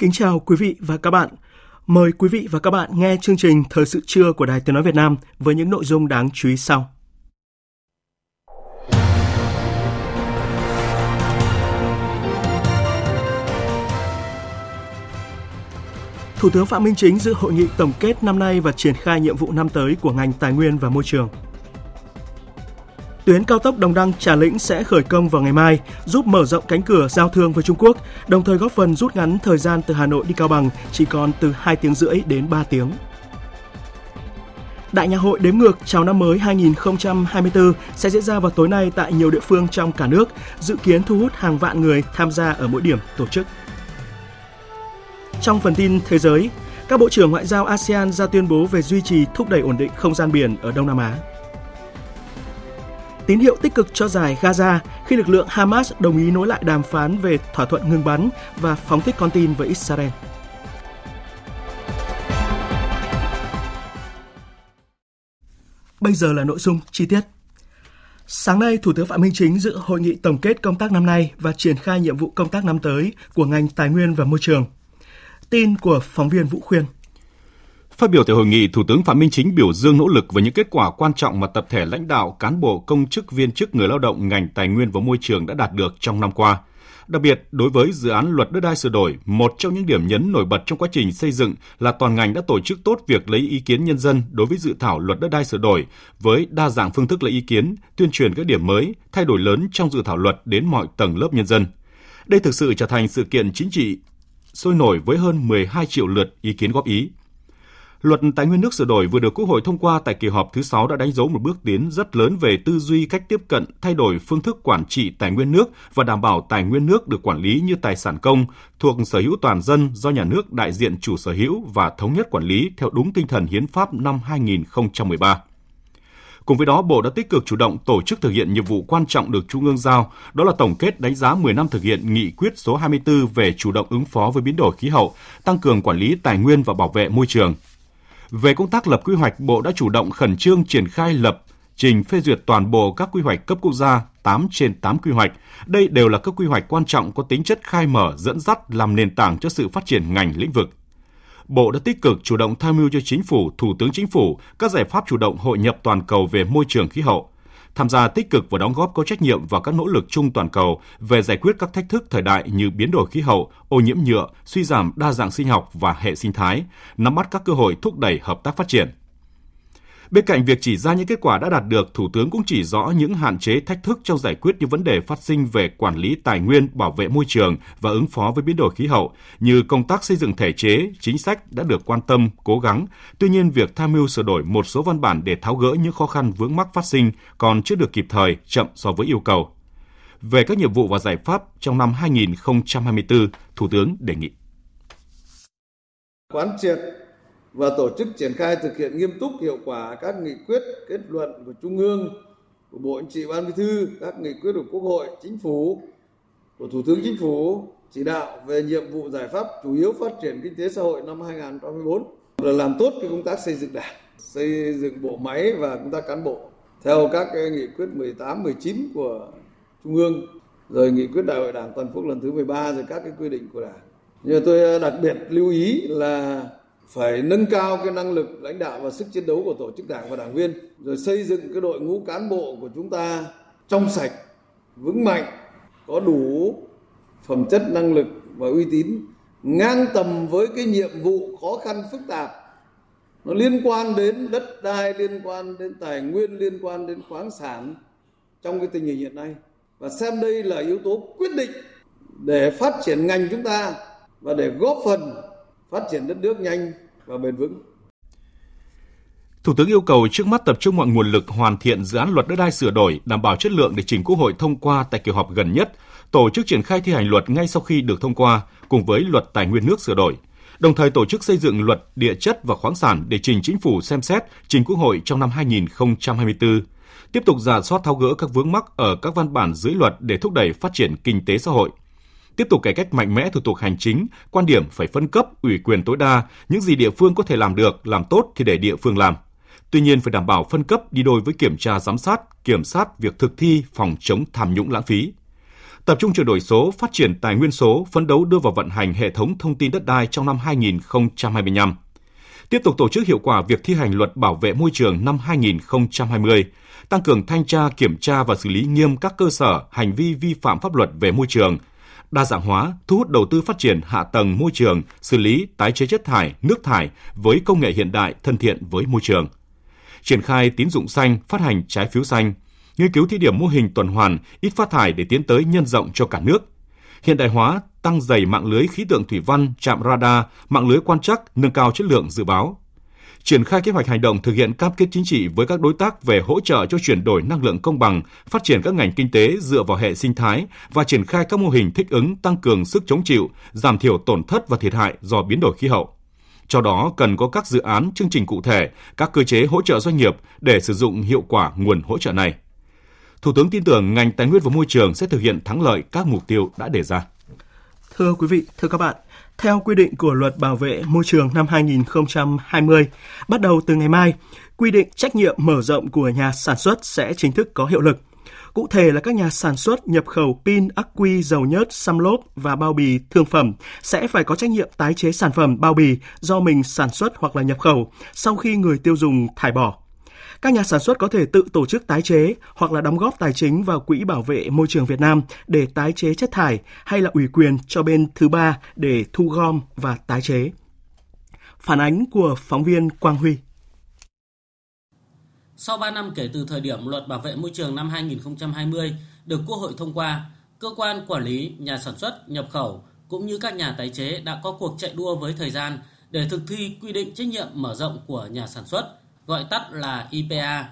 Kính chào quý vị và các bạn. Mời quý vị và các bạn nghe chương trình Thời sự trưa của Đài Tiếng Nói Việt Nam với những nội dung đáng chú ý sau. Thủ tướng Phạm Minh Chính dự hội nghị tổng kết năm nay và triển khai nhiệm vụ năm tới của ngành tài nguyên và môi trường. Tuyến cao tốc Đồng Đăng Trà Lĩnh sẽ khởi công vào ngày mai, giúp mở rộng cánh cửa giao thương với Trung Quốc, đồng thời góp phần rút ngắn thời gian từ Hà Nội đi Cao Bằng chỉ còn từ 2 tiếng rưỡi đến 3 tiếng. Đại nhạc hội đếm ngược chào năm mới 2024 sẽ diễn ra vào tối nay tại nhiều địa phương trong cả nước, dự kiến thu hút hàng vạn người tham gia ở mỗi điểm tổ chức. Trong phần tin thế giới, các bộ trưởng ngoại giao ASEAN ra tuyên bố về duy trì thúc đẩy ổn định không gian biển ở Đông Nam Á tín hiệu tích cực cho giải Gaza khi lực lượng Hamas đồng ý nối lại đàm phán về thỏa thuận ngừng bắn và phóng thích con tin với Israel. Bây giờ là nội dung chi tiết. Sáng nay, Thủ tướng Phạm Minh Chính dự hội nghị tổng kết công tác năm nay và triển khai nhiệm vụ công tác năm tới của ngành tài nguyên và môi trường. Tin của phóng viên Vũ Khuyên. Phát biểu tại hội nghị, Thủ tướng Phạm Minh Chính biểu dương nỗ lực và những kết quả quan trọng mà tập thể lãnh đạo, cán bộ, công chức, viên chức, người lao động ngành tài nguyên và môi trường đã đạt được trong năm qua. Đặc biệt, đối với dự án luật đất đai sửa đổi, một trong những điểm nhấn nổi bật trong quá trình xây dựng là toàn ngành đã tổ chức tốt việc lấy ý kiến nhân dân đối với dự thảo luật đất đai sửa đổi với đa dạng phương thức lấy ý kiến, tuyên truyền các điểm mới, thay đổi lớn trong dự thảo luật đến mọi tầng lớp nhân dân. Đây thực sự trở thành sự kiện chính trị sôi nổi với hơn 12 triệu lượt ý kiến góp ý. Luật Tài nguyên nước sửa đổi vừa được Quốc hội thông qua tại kỳ họp thứ 6 đã đánh dấu một bước tiến rất lớn về tư duy cách tiếp cận, thay đổi phương thức quản trị tài nguyên nước và đảm bảo tài nguyên nước được quản lý như tài sản công, thuộc sở hữu toàn dân do nhà nước đại diện chủ sở hữu và thống nhất quản lý theo đúng tinh thần hiến pháp năm 2013. Cùng với đó, Bộ đã tích cực chủ động tổ chức thực hiện nhiệm vụ quan trọng được Trung ương giao, đó là tổng kết đánh giá 10 năm thực hiện nghị quyết số 24 về chủ động ứng phó với biến đổi khí hậu, tăng cường quản lý tài nguyên và bảo vệ môi trường – về công tác lập quy hoạch, Bộ đã chủ động khẩn trương triển khai lập trình phê duyệt toàn bộ các quy hoạch cấp quốc gia 8 trên 8 quy hoạch. Đây đều là các quy hoạch quan trọng có tính chất khai mở, dẫn dắt làm nền tảng cho sự phát triển ngành lĩnh vực. Bộ đã tích cực chủ động tham mưu cho Chính phủ, Thủ tướng Chính phủ các giải pháp chủ động hội nhập toàn cầu về môi trường khí hậu, tham gia tích cực và đóng góp có trách nhiệm vào các nỗ lực chung toàn cầu về giải quyết các thách thức thời đại như biến đổi khí hậu, ô nhiễm nhựa, suy giảm đa dạng sinh học và hệ sinh thái, nắm bắt các cơ hội thúc đẩy hợp tác phát triển. Bên cạnh việc chỉ ra những kết quả đã đạt được, Thủ tướng cũng chỉ rõ những hạn chế thách thức trong giải quyết những vấn đề phát sinh về quản lý tài nguyên, bảo vệ môi trường và ứng phó với biến đổi khí hậu, như công tác xây dựng thể chế, chính sách đã được quan tâm, cố gắng. Tuy nhiên, việc tham mưu sửa đổi một số văn bản để tháo gỡ những khó khăn vướng mắc phát sinh còn chưa được kịp thời, chậm so với yêu cầu. Về các nhiệm vụ và giải pháp trong năm 2024, Thủ tướng đề nghị quán triệt và tổ chức triển khai thực hiện nghiêm túc, hiệu quả các nghị quyết, kết luận của trung ương, của bộ chính trị, ban bí thư, các nghị quyết của quốc hội, chính phủ, của thủ tướng chính phủ chỉ đạo về nhiệm vụ giải pháp chủ yếu phát triển kinh tế xã hội năm 2024 là làm tốt cái công tác xây dựng đảng, xây dựng bộ máy và công tác cán bộ theo các cái nghị quyết 18 19 của trung ương, rồi nghị quyết đại hội đảng toàn quốc lần thứ 13 rồi các cái quy định của đảng. Nhưng tôi à, đặc biệt lưu ý là phải nâng cao cái năng lực lãnh đạo và sức chiến đấu của tổ chức đảng và đảng viên, rồi xây dựng cái đội ngũ cán bộ của chúng ta trong sạch, vững mạnh, có đủ phẩm chất, năng lực và uy tín, ngang tầm với cái nhiệm vụ khó khăn, phức tạp. Nó liên quan đến đất đai, liên quan đến tài nguyên, liên quan đến khoáng sản trong cái tình hình hiện nay. Và xem đây là yếu tố quyết định để phát triển ngành chúng ta và để góp phần phát triển đất nước nhanh và bền vững. Thủ tướng yêu cầu trước mắt tập trung mọi nguồn lực hoàn thiện dự án luật đất đai sửa đổi, đảm bảo chất lượng để trình Quốc hội thông qua tại kỳ họp gần nhất, tổ chức triển khai thi hành luật ngay sau khi được thông qua cùng với luật tài nguyên nước sửa đổi. Đồng thời tổ chức xây dựng luật địa chất và khoáng sản để trình chính phủ xem xét trình Quốc hội trong năm 2024. Tiếp tục giả soát tháo gỡ các vướng mắc ở các văn bản dưới luật để thúc đẩy phát triển kinh tế xã hội tiếp tục cải cách mạnh mẽ thủ tục hành chính, quan điểm phải phân cấp, ủy quyền tối đa, những gì địa phương có thể làm được, làm tốt thì để địa phương làm. Tuy nhiên phải đảm bảo phân cấp đi đôi với kiểm tra giám sát, kiểm soát việc thực thi phòng chống tham nhũng lãng phí. Tập trung chuyển đổi số, phát triển tài nguyên số, phấn đấu đưa vào vận hành hệ thống thông tin đất đai trong năm 2025. Tiếp tục tổ chức hiệu quả việc thi hành luật bảo vệ môi trường năm 2020, tăng cường thanh tra, kiểm tra và xử lý nghiêm các cơ sở hành vi vi phạm pháp luật về môi trường, đa dạng hóa, thu hút đầu tư phát triển hạ tầng môi trường, xử lý tái chế chất thải, nước thải với công nghệ hiện đại thân thiện với môi trường. Triển khai tín dụng xanh, phát hành trái phiếu xanh, nghiên cứu thí điểm mô hình tuần hoàn, ít phát thải để tiến tới nhân rộng cho cả nước. Hiện đại hóa, tăng dày mạng lưới khí tượng thủy văn, trạm radar, mạng lưới quan trắc, nâng cao chất lượng dự báo, triển khai kế hoạch hành động thực hiện cam kết chính trị với các đối tác về hỗ trợ cho chuyển đổi năng lượng công bằng, phát triển các ngành kinh tế dựa vào hệ sinh thái và triển khai các mô hình thích ứng tăng cường sức chống chịu, giảm thiểu tổn thất và thiệt hại do biến đổi khí hậu. Cho đó cần có các dự án, chương trình cụ thể, các cơ chế hỗ trợ doanh nghiệp để sử dụng hiệu quả nguồn hỗ trợ này. Thủ tướng tin tưởng ngành tài nguyên và môi trường sẽ thực hiện thắng lợi các mục tiêu đã đề ra. Thưa quý vị, thưa các bạn, theo quy định của Luật Bảo vệ môi trường năm 2020, bắt đầu từ ngày mai, quy định trách nhiệm mở rộng của nhà sản xuất sẽ chính thức có hiệu lực. Cụ thể là các nhà sản xuất nhập khẩu pin, ắc quy, dầu nhớt, xăm lốp và bao bì thương phẩm sẽ phải có trách nhiệm tái chế sản phẩm bao bì do mình sản xuất hoặc là nhập khẩu sau khi người tiêu dùng thải bỏ. Các nhà sản xuất có thể tự tổ chức tái chế hoặc là đóng góp tài chính vào Quỹ Bảo vệ Môi trường Việt Nam để tái chế chất thải hay là ủy quyền cho bên thứ ba để thu gom và tái chế. Phản ánh của phóng viên Quang Huy. Sau 3 năm kể từ thời điểm luật bảo vệ môi trường năm 2020 được Quốc hội thông qua, cơ quan quản lý, nhà sản xuất, nhập khẩu cũng như các nhà tái chế đã có cuộc chạy đua với thời gian để thực thi quy định trách nhiệm mở rộng của nhà sản xuất, gọi tắt là IPA.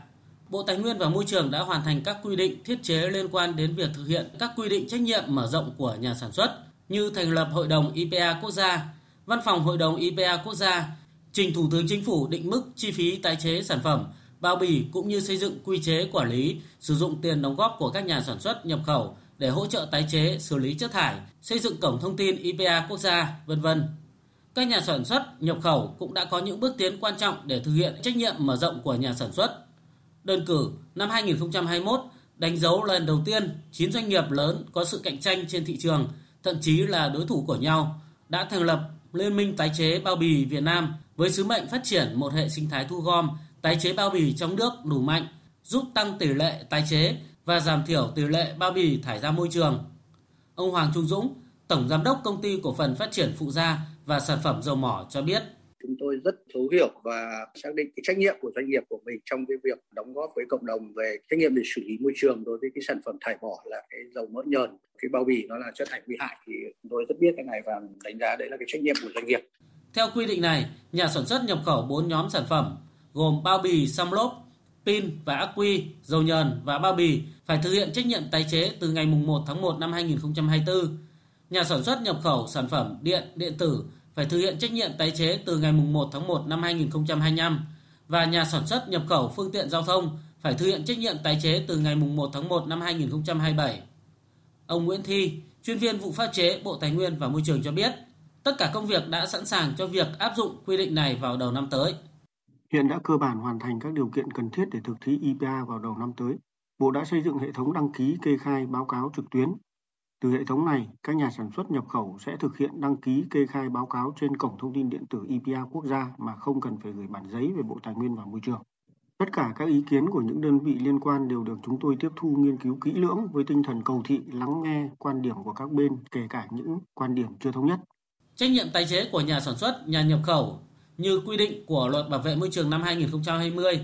Bộ Tài nguyên và Môi trường đã hoàn thành các quy định thiết chế liên quan đến việc thực hiện các quy định trách nhiệm mở rộng của nhà sản xuất như thành lập Hội đồng IPA quốc gia, Văn phòng Hội đồng IPA quốc gia, trình Thủ tướng Chính phủ định mức chi phí tái chế sản phẩm, bao bì cũng như xây dựng quy chế quản lý sử dụng tiền đóng góp của các nhà sản xuất nhập khẩu để hỗ trợ tái chế, xử lý chất thải, xây dựng cổng thông tin IPA quốc gia, vân vân. Các nhà sản xuất, nhập khẩu cũng đã có những bước tiến quan trọng để thực hiện trách nhiệm mở rộng của nhà sản xuất. Đơn cử, năm 2021 đánh dấu lần đầu tiên 9 doanh nghiệp lớn có sự cạnh tranh trên thị trường, thậm chí là đối thủ của nhau, đã thành lập Liên minh tái chế bao bì Việt Nam với sứ mệnh phát triển một hệ sinh thái thu gom, tái chế bao bì trong nước đủ mạnh, giúp tăng tỷ lệ tái chế và giảm thiểu tỷ lệ bao bì thải ra môi trường. Ông Hoàng Trung Dũng, Tổng Giám đốc Công ty Cổ phần Phát triển Phụ gia và Sản phẩm Dầu mỏ cho biết. Chúng tôi rất thấu hiểu và xác định cái trách nhiệm của doanh nghiệp của mình trong cái việc đóng góp với cộng đồng về trách nhiệm để xử lý môi trường đối với cái sản phẩm thải bỏ là cái dầu mỡ nhờn, cái bao bì nó là chất thải nguy hại thì chúng tôi rất biết cái này và đánh giá đấy là cái trách nhiệm của doanh nghiệp. Theo quy định này, nhà sản xuất nhập khẩu 4 nhóm sản phẩm gồm bao bì, xăm lốp, pin và ắc quy, dầu nhờn và bao bì phải thực hiện trách nhiệm tái chế từ ngày 1 tháng 1 năm 2024 nhà sản xuất nhập khẩu sản phẩm điện, điện tử phải thực hiện trách nhiệm tái chế từ ngày 1 tháng 1 năm 2025 và nhà sản xuất nhập khẩu phương tiện giao thông phải thực hiện trách nhiệm tái chế từ ngày 1 tháng 1 năm 2027. Ông Nguyễn Thi, chuyên viên vụ pháp chế Bộ Tài nguyên và Môi trường cho biết, tất cả công việc đã sẵn sàng cho việc áp dụng quy định này vào đầu năm tới. Hiện đã cơ bản hoàn thành các điều kiện cần thiết để thực thi IPA vào đầu năm tới. Bộ đã xây dựng hệ thống đăng ký kê khai báo cáo trực tuyến từ hệ thống này, các nhà sản xuất nhập khẩu sẽ thực hiện đăng ký kê khai báo cáo trên cổng thông tin điện tử EPA quốc gia mà không cần phải gửi bản giấy về Bộ Tài nguyên và Môi trường. Tất cả các ý kiến của những đơn vị liên quan đều được chúng tôi tiếp thu nghiên cứu kỹ lưỡng với tinh thần cầu thị lắng nghe quan điểm của các bên, kể cả những quan điểm chưa thống nhất. Trách nhiệm tái chế của nhà sản xuất, nhà nhập khẩu như quy định của Luật Bảo vệ môi trường năm 2020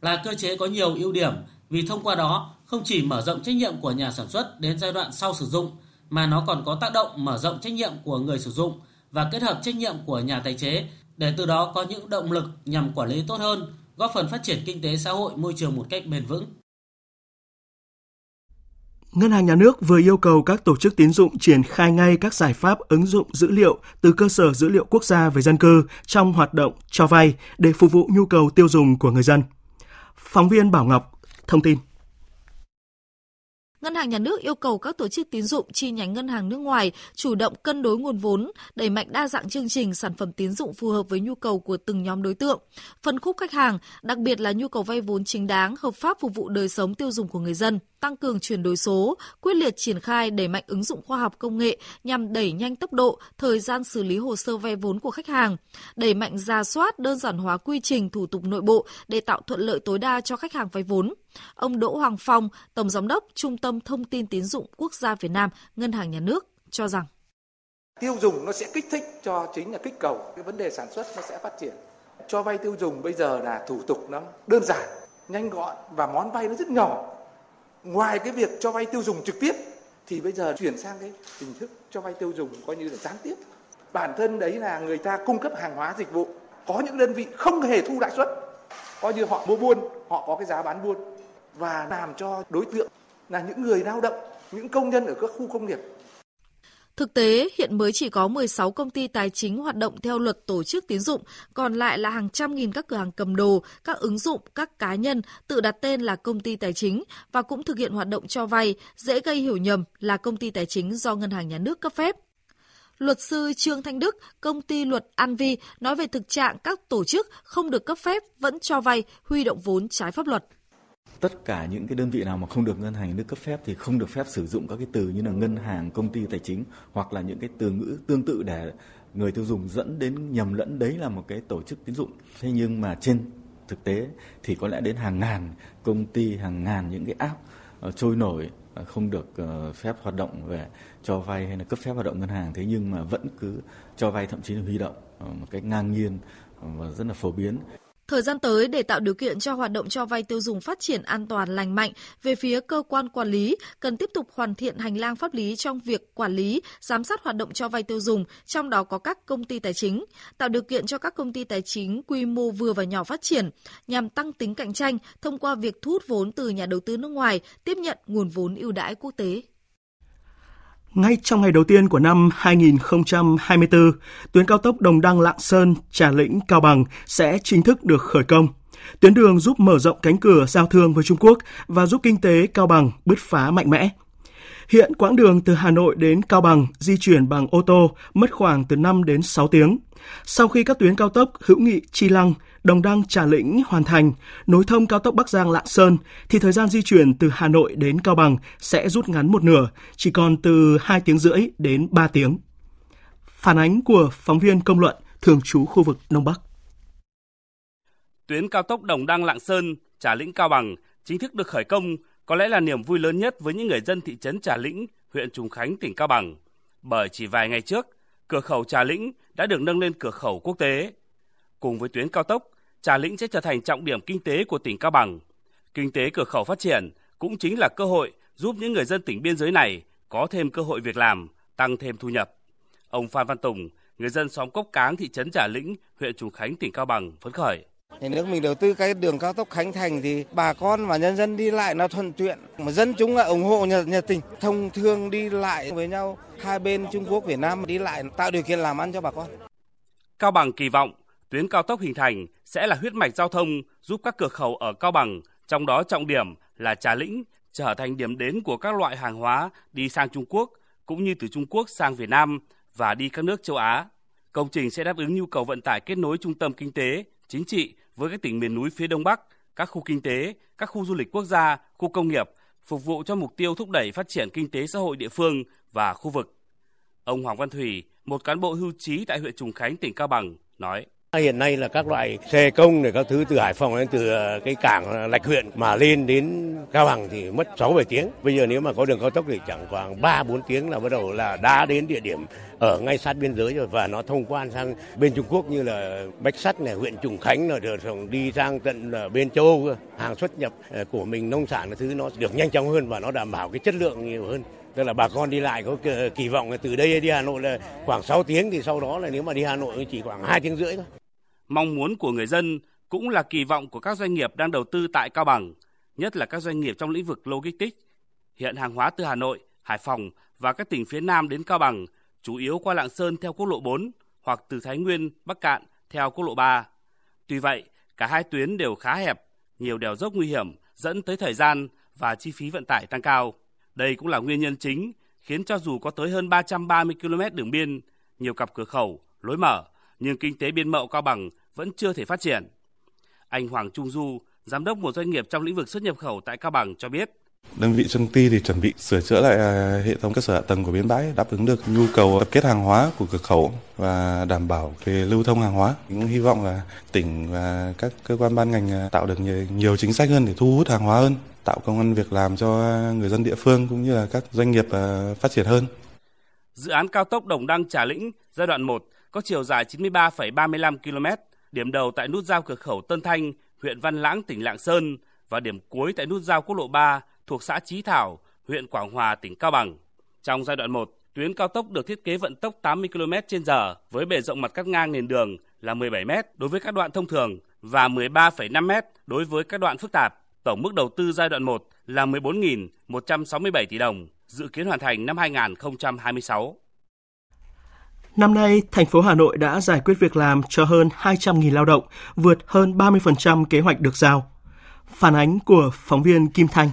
là cơ chế có nhiều ưu điểm vì thông qua đó không chỉ mở rộng trách nhiệm của nhà sản xuất đến giai đoạn sau sử dụng mà nó còn có tác động mở rộng trách nhiệm của người sử dụng và kết hợp trách nhiệm của nhà tài chế để từ đó có những động lực nhằm quản lý tốt hơn, góp phần phát triển kinh tế xã hội môi trường một cách bền vững. Ngân hàng Nhà nước vừa yêu cầu các tổ chức tín dụng triển khai ngay các giải pháp ứng dụng dữ liệu từ cơ sở dữ liệu quốc gia về dân cư trong hoạt động cho vay để phục vụ nhu cầu tiêu dùng của người dân. Phóng viên Bảo Ngọc thông tin. Ngân hàng Nhà nước yêu cầu các tổ chức tín dụng chi nhánh ngân hàng nước ngoài chủ động cân đối nguồn vốn, đẩy mạnh đa dạng chương trình sản phẩm tín dụng phù hợp với nhu cầu của từng nhóm đối tượng, phân khúc khách hàng, đặc biệt là nhu cầu vay vốn chính đáng, hợp pháp phục vụ đời sống tiêu dùng của người dân tăng cường chuyển đổi số, quyết liệt triển khai đẩy mạnh ứng dụng khoa học công nghệ nhằm đẩy nhanh tốc độ, thời gian xử lý hồ sơ vay vốn của khách hàng, đẩy mạnh ra soát đơn giản hóa quy trình thủ tục nội bộ để tạo thuận lợi tối đa cho khách hàng vay vốn. Ông Đỗ Hoàng Phong, Tổng Giám đốc Trung tâm Thông tin Tín dụng Quốc gia Việt Nam, Ngân hàng Nhà nước cho rằng tiêu dùng nó sẽ kích thích cho chính là kích cầu. Cái vấn đề sản xuất nó sẽ phát triển. Cho vay tiêu dùng bây giờ là thủ tục nó đơn giản nhanh gọn và món vay nó rất nhỏ ngoài cái việc cho vay tiêu dùng trực tiếp, thì bây giờ chuyển sang cái hình thức cho vay tiêu dùng coi như là gián tiếp. Bản thân đấy là người ta cung cấp hàng hóa dịch vụ, có những đơn vị không hề thu lãi suất. Coi như họ mua buôn, họ có cái giá bán buôn. Và làm cho đối tượng là những người lao động, những công nhân ở các khu công nghiệp Thực tế, hiện mới chỉ có 16 công ty tài chính hoạt động theo luật tổ chức tín dụng, còn lại là hàng trăm nghìn các cửa hàng cầm đồ, các ứng dụng, các cá nhân tự đặt tên là công ty tài chính và cũng thực hiện hoạt động cho vay, dễ gây hiểu nhầm là công ty tài chính do ngân hàng nhà nước cấp phép. Luật sư Trương Thanh Đức, công ty luật An Vi nói về thực trạng các tổ chức không được cấp phép vẫn cho vay, huy động vốn trái pháp luật tất cả những cái đơn vị nào mà không được ngân hàng nước cấp phép thì không được phép sử dụng các cái từ như là ngân hàng, công ty tài chính hoặc là những cái từ ngữ tương tự để người tiêu dùng dẫn đến nhầm lẫn đấy là một cái tổ chức tín dụng. Thế nhưng mà trên thực tế thì có lẽ đến hàng ngàn công ty, hàng ngàn những cái app ờ, trôi nổi ờ, không được ờ, phép hoạt động về cho vay hay là cấp phép hoạt động ngân hàng thế nhưng mà vẫn cứ cho vay thậm chí là huy động một cách ngang nhiên và rất là phổ biến. Thời gian tới để tạo điều kiện cho hoạt động cho vay tiêu dùng phát triển an toàn lành mạnh, về phía cơ quan quản lý cần tiếp tục hoàn thiện hành lang pháp lý trong việc quản lý, giám sát hoạt động cho vay tiêu dùng, trong đó có các công ty tài chính, tạo điều kiện cho các công ty tài chính quy mô vừa và nhỏ phát triển nhằm tăng tính cạnh tranh thông qua việc thu hút vốn từ nhà đầu tư nước ngoài, tiếp nhận nguồn vốn ưu đãi quốc tế. Ngay trong ngày đầu tiên của năm 2024, tuyến cao tốc Đồng Đăng Lạng Sơn, Trà Lĩnh, Cao Bằng sẽ chính thức được khởi công. Tuyến đường giúp mở rộng cánh cửa giao thương với Trung Quốc và giúp kinh tế Cao Bằng bứt phá mạnh mẽ. Hiện quãng đường từ Hà Nội đến Cao Bằng di chuyển bằng ô tô mất khoảng từ 5 đến 6 tiếng. Sau khi các tuyến cao tốc Hữu Nghị Chi Lăng, Đồng Đăng Trà Lĩnh hoàn thành, nối thông cao tốc Bắc Giang Lạng Sơn thì thời gian di chuyển từ Hà Nội đến Cao Bằng sẽ rút ngắn một nửa, chỉ còn từ 2 tiếng rưỡi đến 3 tiếng. Phản ánh của phóng viên công luận thường trú khu vực Đông Bắc. Tuyến cao tốc Đồng Đăng Lạng Sơn, Trà Lĩnh Cao Bằng chính thức được khởi công có lẽ là niềm vui lớn nhất với những người dân thị trấn Trà Lĩnh, huyện Trùng Khánh, tỉnh Cao Bằng. Bởi chỉ vài ngày trước, cửa khẩu Trà Lĩnh đã được nâng lên cửa khẩu quốc tế. Cùng với tuyến cao tốc, Trà Lĩnh sẽ trở thành trọng điểm kinh tế của tỉnh Cao Bằng. Kinh tế cửa khẩu phát triển cũng chính là cơ hội giúp những người dân tỉnh biên giới này có thêm cơ hội việc làm, tăng thêm thu nhập. Ông Phan Văn Tùng, người dân xóm Cốc Cáng, thị trấn Trà Lĩnh, huyện Trùng Khánh, tỉnh Cao Bằng phấn khởi. Nhà nước mình đầu tư cái đường cao tốc Khánh Thành thì bà con và nhân dân đi lại nó thuận tiện. Mà dân chúng là ủng hộ nhà, nhà tỉnh, thông thương đi lại với nhau. Hai bên Trung Quốc, Việt Nam đi lại tạo điều kiện làm ăn cho bà con. Cao Bằng kỳ vọng tuyến cao tốc hình thành sẽ là huyết mạch giao thông giúp các cửa khẩu ở Cao Bằng, trong đó trọng điểm là Trà Lĩnh, trở thành điểm đến của các loại hàng hóa đi sang Trung Quốc, cũng như từ Trung Quốc sang Việt Nam và đi các nước châu Á. Công trình sẽ đáp ứng nhu cầu vận tải kết nối trung tâm kinh tế, chính trị với các tỉnh miền núi phía Đông Bắc, các khu kinh tế, các khu du lịch quốc gia, khu công nghiệp, phục vụ cho mục tiêu thúc đẩy phát triển kinh tế xã hội địa phương và khu vực. Ông Hoàng Văn Thủy, một cán bộ hưu trí tại huyện Trùng Khánh, tỉnh Cao Bằng, nói. Hiện nay là các loại xe công này các thứ từ Hải Phòng đến từ ờ, cái cảng Lạch huyện mà lên đến Cao Bằng thì mất 6 7 tiếng. Bây giờ nếu mà có đường cao tốc thì chẳng khoảng 3 4 tiếng là bắt đầu là đã đến địa điểm ở ngay sát biên giới rồi. Và nó thông quan sang bên Trung Quốc như là Bách Sắt này, huyện Trùng Khánh rồi rồi đi sang tận ờ, bên châu Âu hàng xuất nhập ờ, của mình nông sản cái thứ nó được nhanh chóng hơn và nó đảm bảo cái chất lượng nhiều hơn tức là bà con đi lại có kỳ vọng là từ đây đi Hà Nội là khoảng 6 tiếng thì sau đó là nếu mà đi Hà Nội chỉ khoảng 2 tiếng rưỡi thôi. Mong muốn của người dân cũng là kỳ vọng của các doanh nghiệp đang đầu tư tại Cao Bằng, nhất là các doanh nghiệp trong lĩnh vực logistics. Hiện hàng hóa từ Hà Nội, Hải Phòng và các tỉnh phía Nam đến Cao Bằng chủ yếu qua Lạng Sơn theo quốc lộ 4 hoặc từ Thái Nguyên, Bắc Cạn theo quốc lộ 3. Tuy vậy, cả hai tuyến đều khá hẹp, nhiều đèo dốc nguy hiểm dẫn tới thời gian và chi phí vận tải tăng cao. Đây cũng là nguyên nhân chính khiến cho dù có tới hơn 330 km đường biên, nhiều cặp cửa khẩu, lối mở, nhưng kinh tế biên mậu Cao Bằng vẫn chưa thể phát triển. Anh Hoàng Trung Du, giám đốc một doanh nghiệp trong lĩnh vực xuất nhập khẩu tại Cao Bằng cho biết. Đơn vị Xuân Ti thì chuẩn bị sửa chữa lại à, hệ thống cơ sở hạ tầng của bến bãi đáp ứng được nhu cầu tập kết hàng hóa của cửa khẩu và đảm bảo về lưu thông hàng hóa. Cũng hy vọng là tỉnh và các cơ quan ban ngành à, tạo được nhiều chính sách hơn để thu hút hàng hóa hơn, tạo công an việc làm cho người dân địa phương cũng như là các doanh nghiệp à, phát triển hơn. Dự án cao tốc Đồng Đăng Trà Lĩnh giai đoạn 1 có chiều dài 93,35 km, điểm đầu tại nút giao cửa khẩu Tân Thanh, huyện Văn Lãng, tỉnh Lạng Sơn và điểm cuối tại nút giao quốc lộ 3 thuộc xã Chí Thảo, huyện Quảng Hòa, tỉnh Cao Bằng. Trong giai đoạn 1, tuyến cao tốc được thiết kế vận tốc 80 km/h với bề rộng mặt cắt ngang nền đường là 17 m đối với các đoạn thông thường và 13,5 m đối với các đoạn phức tạp. Tổng mức đầu tư giai đoạn 1 là 14.167 tỷ đồng, dự kiến hoàn thành năm 2026. Năm nay, thành phố Hà Nội đã giải quyết việc làm cho hơn 200.000 lao động, vượt hơn 30% kế hoạch được giao. Phản ánh của phóng viên Kim Thanh.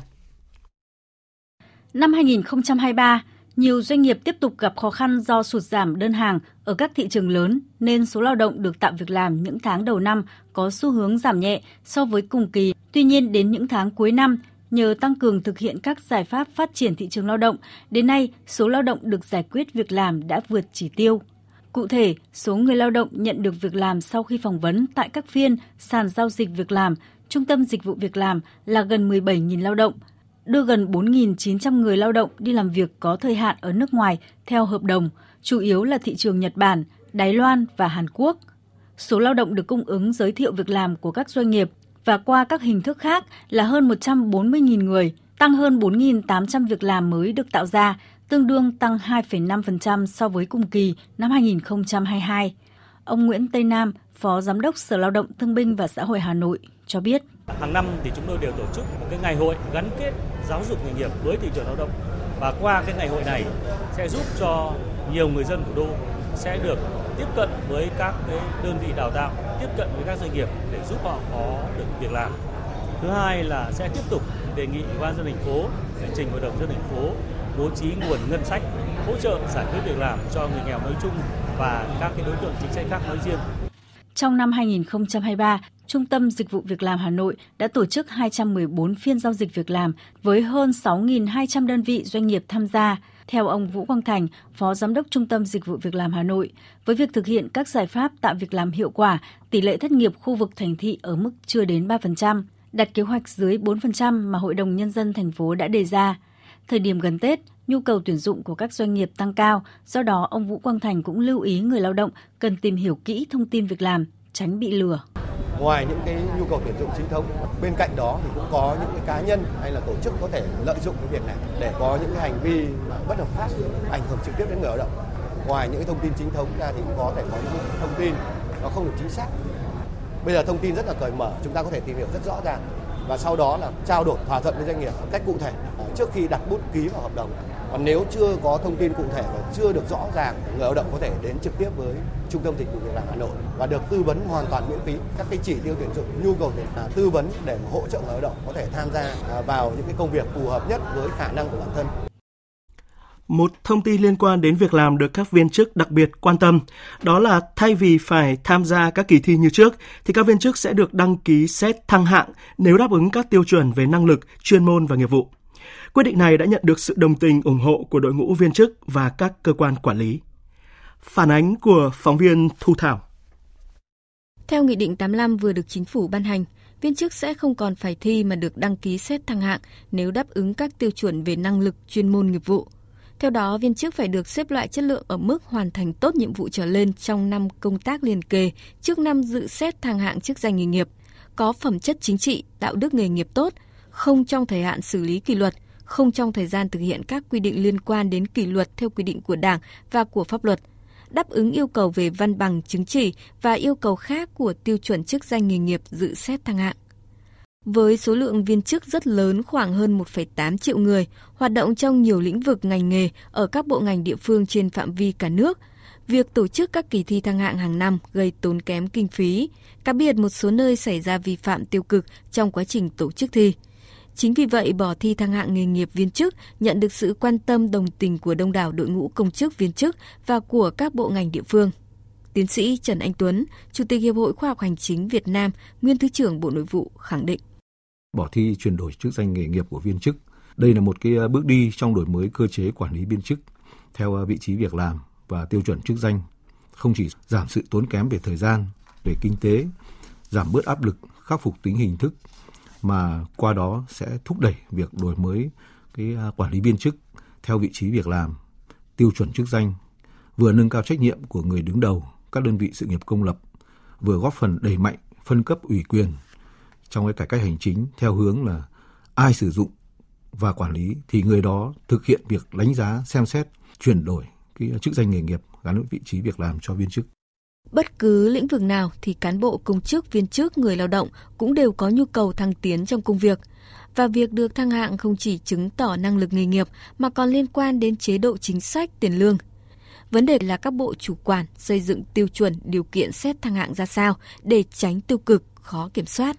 Năm 2023, nhiều doanh nghiệp tiếp tục gặp khó khăn do sụt giảm đơn hàng ở các thị trường lớn nên số lao động được tạo việc làm những tháng đầu năm có xu hướng giảm nhẹ so với cùng kỳ. Tuy nhiên đến những tháng cuối năm, nhờ tăng cường thực hiện các giải pháp phát triển thị trường lao động, đến nay số lao động được giải quyết việc làm đã vượt chỉ tiêu. Cụ thể, số người lao động nhận được việc làm sau khi phỏng vấn tại các phiên sàn giao dịch việc làm, trung tâm dịch vụ việc làm là gần 17.000 lao động, đưa gần 4.900 người lao động đi làm việc có thời hạn ở nước ngoài theo hợp đồng, chủ yếu là thị trường Nhật Bản, Đài Loan và Hàn Quốc. Số lao động được cung ứng giới thiệu việc làm của các doanh nghiệp và qua các hình thức khác là hơn 140.000 người, tăng hơn 4.800 việc làm mới được tạo ra, tương đương tăng 2,5% so với cùng kỳ năm 2022. Ông Nguyễn Tây Nam, Phó Giám đốc Sở Lao động Thương binh và Xã hội Hà Nội cho biết. Hàng năm thì chúng tôi đều tổ chức một cái ngày hội gắn kết giáo dục nghề nghiệp với thị trường lao động và qua cái ngày hội này sẽ giúp cho nhiều người dân thủ đô sẽ được tiếp cận với các cái đơn vị đào tạo, tiếp cận với các doanh nghiệp để giúp họ có được việc làm. Thứ hai là sẽ tiếp tục đề nghị ủy ban dân thành phố để trình hội đồng dân thành phố bố trí nguồn ngân sách hỗ trợ giải quyết việc làm cho người nghèo nói chung và các cái đối tượng chính sách khác nói riêng. Trong năm 2023, Trung tâm Dịch vụ Việc làm Hà Nội đã tổ chức 214 phiên giao dịch việc làm với hơn 6.200 đơn vị doanh nghiệp tham gia. Theo ông Vũ Quang Thành, Phó Giám đốc Trung tâm Dịch vụ Việc làm Hà Nội, với việc thực hiện các giải pháp tạo việc làm hiệu quả, tỷ lệ thất nghiệp khu vực thành thị ở mức chưa đến 3%, đặt kế hoạch dưới 4% mà Hội đồng Nhân dân thành phố đã đề ra. Thời điểm gần Tết, nhu cầu tuyển dụng của các doanh nghiệp tăng cao, do đó ông Vũ Quang Thành cũng lưu ý người lao động cần tìm hiểu kỹ thông tin việc làm, tránh bị lừa. Ngoài những cái nhu cầu tuyển dụng chính thống, bên cạnh đó thì cũng có những cái cá nhân hay là tổ chức có thể lợi dụng cái việc này để có những cái hành vi bất hợp pháp ảnh hưởng trực tiếp đến người lao động. Ngoài những cái thông tin chính thống ra thì cũng có thể có những thông tin nó không được chính xác. Bây giờ thông tin rất là cởi mở, chúng ta có thể tìm hiểu rất rõ ràng và sau đó là trao đổi thỏa thuận với doanh nghiệp một cách cụ thể à, trước khi đặt bút ký vào hợp đồng. Còn nếu chưa có thông tin cụ thể và chưa được rõ ràng, người lao động có thể đến trực tiếp với Trung tâm Dịch vụ Việc làm Hà Nội và được tư vấn hoàn toàn miễn phí các cái chỉ tiêu tuyển dụng, nhu cầu tuyển à, tư vấn để hỗ trợ người lao động có thể tham gia à, vào những cái công việc phù hợp nhất với khả năng của bản thân. Một thông tin liên quan đến việc làm được các viên chức đặc biệt quan tâm, đó là thay vì phải tham gia các kỳ thi như trước, thì các viên chức sẽ được đăng ký xét thăng hạng nếu đáp ứng các tiêu chuẩn về năng lực, chuyên môn và nghiệp vụ. Quyết định này đã nhận được sự đồng tình ủng hộ của đội ngũ viên chức và các cơ quan quản lý. Phản ánh của phóng viên Thu Thảo Theo Nghị định 85 vừa được chính phủ ban hành, viên chức sẽ không còn phải thi mà được đăng ký xét thăng hạng nếu đáp ứng các tiêu chuẩn về năng lực, chuyên môn nghiệp vụ. Theo đó, viên chức phải được xếp loại chất lượng ở mức hoàn thành tốt nhiệm vụ trở lên trong năm công tác liền kề trước năm dự xét thăng hạng chức danh nghề nghiệp, có phẩm chất chính trị, đạo đức nghề nghiệp tốt, không trong thời hạn xử lý kỷ luật, không trong thời gian thực hiện các quy định liên quan đến kỷ luật theo quy định của Đảng và của pháp luật, đáp ứng yêu cầu về văn bằng chứng chỉ và yêu cầu khác của tiêu chuẩn chức danh nghề nghiệp dự xét thăng hạng. Với số lượng viên chức rất lớn khoảng hơn 1,8 triệu người, hoạt động trong nhiều lĩnh vực ngành nghề ở các bộ ngành địa phương trên phạm vi cả nước, việc tổ chức các kỳ thi thăng hạng hàng năm gây tốn kém kinh phí, cá biệt một số nơi xảy ra vi phạm tiêu cực trong quá trình tổ chức thi. Chính vì vậy, bỏ thi thăng hạng nghề nghiệp viên chức nhận được sự quan tâm đồng tình của đông đảo đội ngũ công chức viên chức và của các bộ ngành địa phương. Tiến sĩ Trần Anh Tuấn, Chủ tịch Hiệp hội Khoa học Hành chính Việt Nam, nguyên Thứ trưởng Bộ Nội vụ khẳng định. Bỏ thi chuyển đổi chức danh nghề nghiệp của viên chức, đây là một cái ờ, bước đi trong đổi mới cơ chế quản lý viên chức theo ờ, vị trí việc làm và tiêu chuẩn chức danh, không chỉ giảm sự tốn kém về thời gian, về kinh tế, giảm bớt áp lực, khắc phục tính hình thức mà qua đó sẽ thúc đẩy việc đổi mới cái ờ, quản lý viên chức theo vị trí việc làm, tiêu chuẩn chức danh, vừa nâng cao trách nhiệm của người đứng đầu các đơn vị sự nghiệp công lập, vừa góp phần đẩy mạnh phân cấp ủy quyền trong cái cải cách hành chính theo hướng là ai sử dụng và quản lý thì người đó thực hiện việc đánh giá, xem xét, chuyển đổi cái chức danh nghề nghiệp gắn với vị trí việc làm cho viên chức. Bất cứ lĩnh vực nào thì cán bộ công chức, viên chức, người lao động cũng đều có nhu cầu thăng tiến trong công việc. Và việc được thăng hạng không chỉ chứng tỏ năng lực nghề nghiệp mà còn liên quan đến chế độ chính sách, tiền lương. Vấn đề là các bộ chủ quản xây dựng tiêu chuẩn điều kiện xét thăng hạng ra sao để tránh tiêu cực, khó kiểm soát.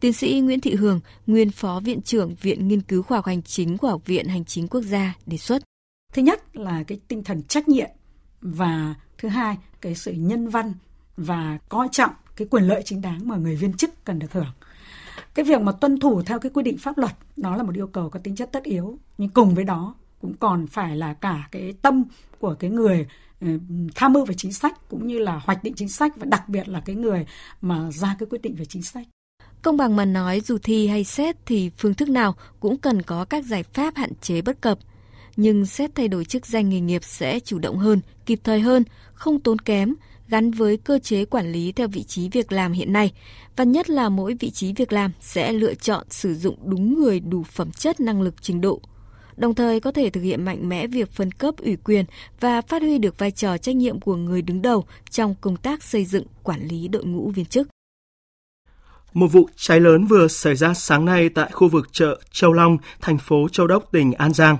Tiến sĩ Nguyễn Thị Hường, nguyên phó viện trưởng Viện Nghiên cứu Khoa học Hành chính của Học viện Hành chính Quốc gia đề xuất. Thứ nhất là cái tinh thần trách nhiệm và thứ hai cái sự nhân văn và coi trọng cái quyền lợi chính đáng mà người viên chức cần được hưởng cái việc mà tuân thủ theo cái quy định pháp luật đó là một yêu cầu có tính chất tất yếu nhưng cùng với đó cũng còn phải là cả cái tâm của cái người ừ, tham mưu về chính sách cũng như là hoạch định chính sách và đặc biệt là cái người mà ra cái quyết định về chính sách Công bằng mà nói dù thi hay xét thì phương thức nào cũng cần có các giải pháp hạn chế bất cập. Nhưng xét thay đổi chức danh nghề nghiệp sẽ chủ động hơn, kịp thời hơn, không tốn kém, gắn với cơ chế quản lý theo vị trí việc làm hiện nay. Và nhất là mỗi vị trí việc làm sẽ lựa chọn sử dụng đúng người đủ phẩm chất năng lực trình độ. Đồng thời có thể thực hiện mạnh mẽ việc phân cấp ủy quyền và phát huy được vai trò trách nhiệm của người đứng đầu trong công tác xây dựng quản lý đội ngũ viên chức. Một vụ cháy lớn vừa xảy ra sáng nay tại khu vực chợ Châu Long, thành phố Châu Đốc, tỉnh An Giang.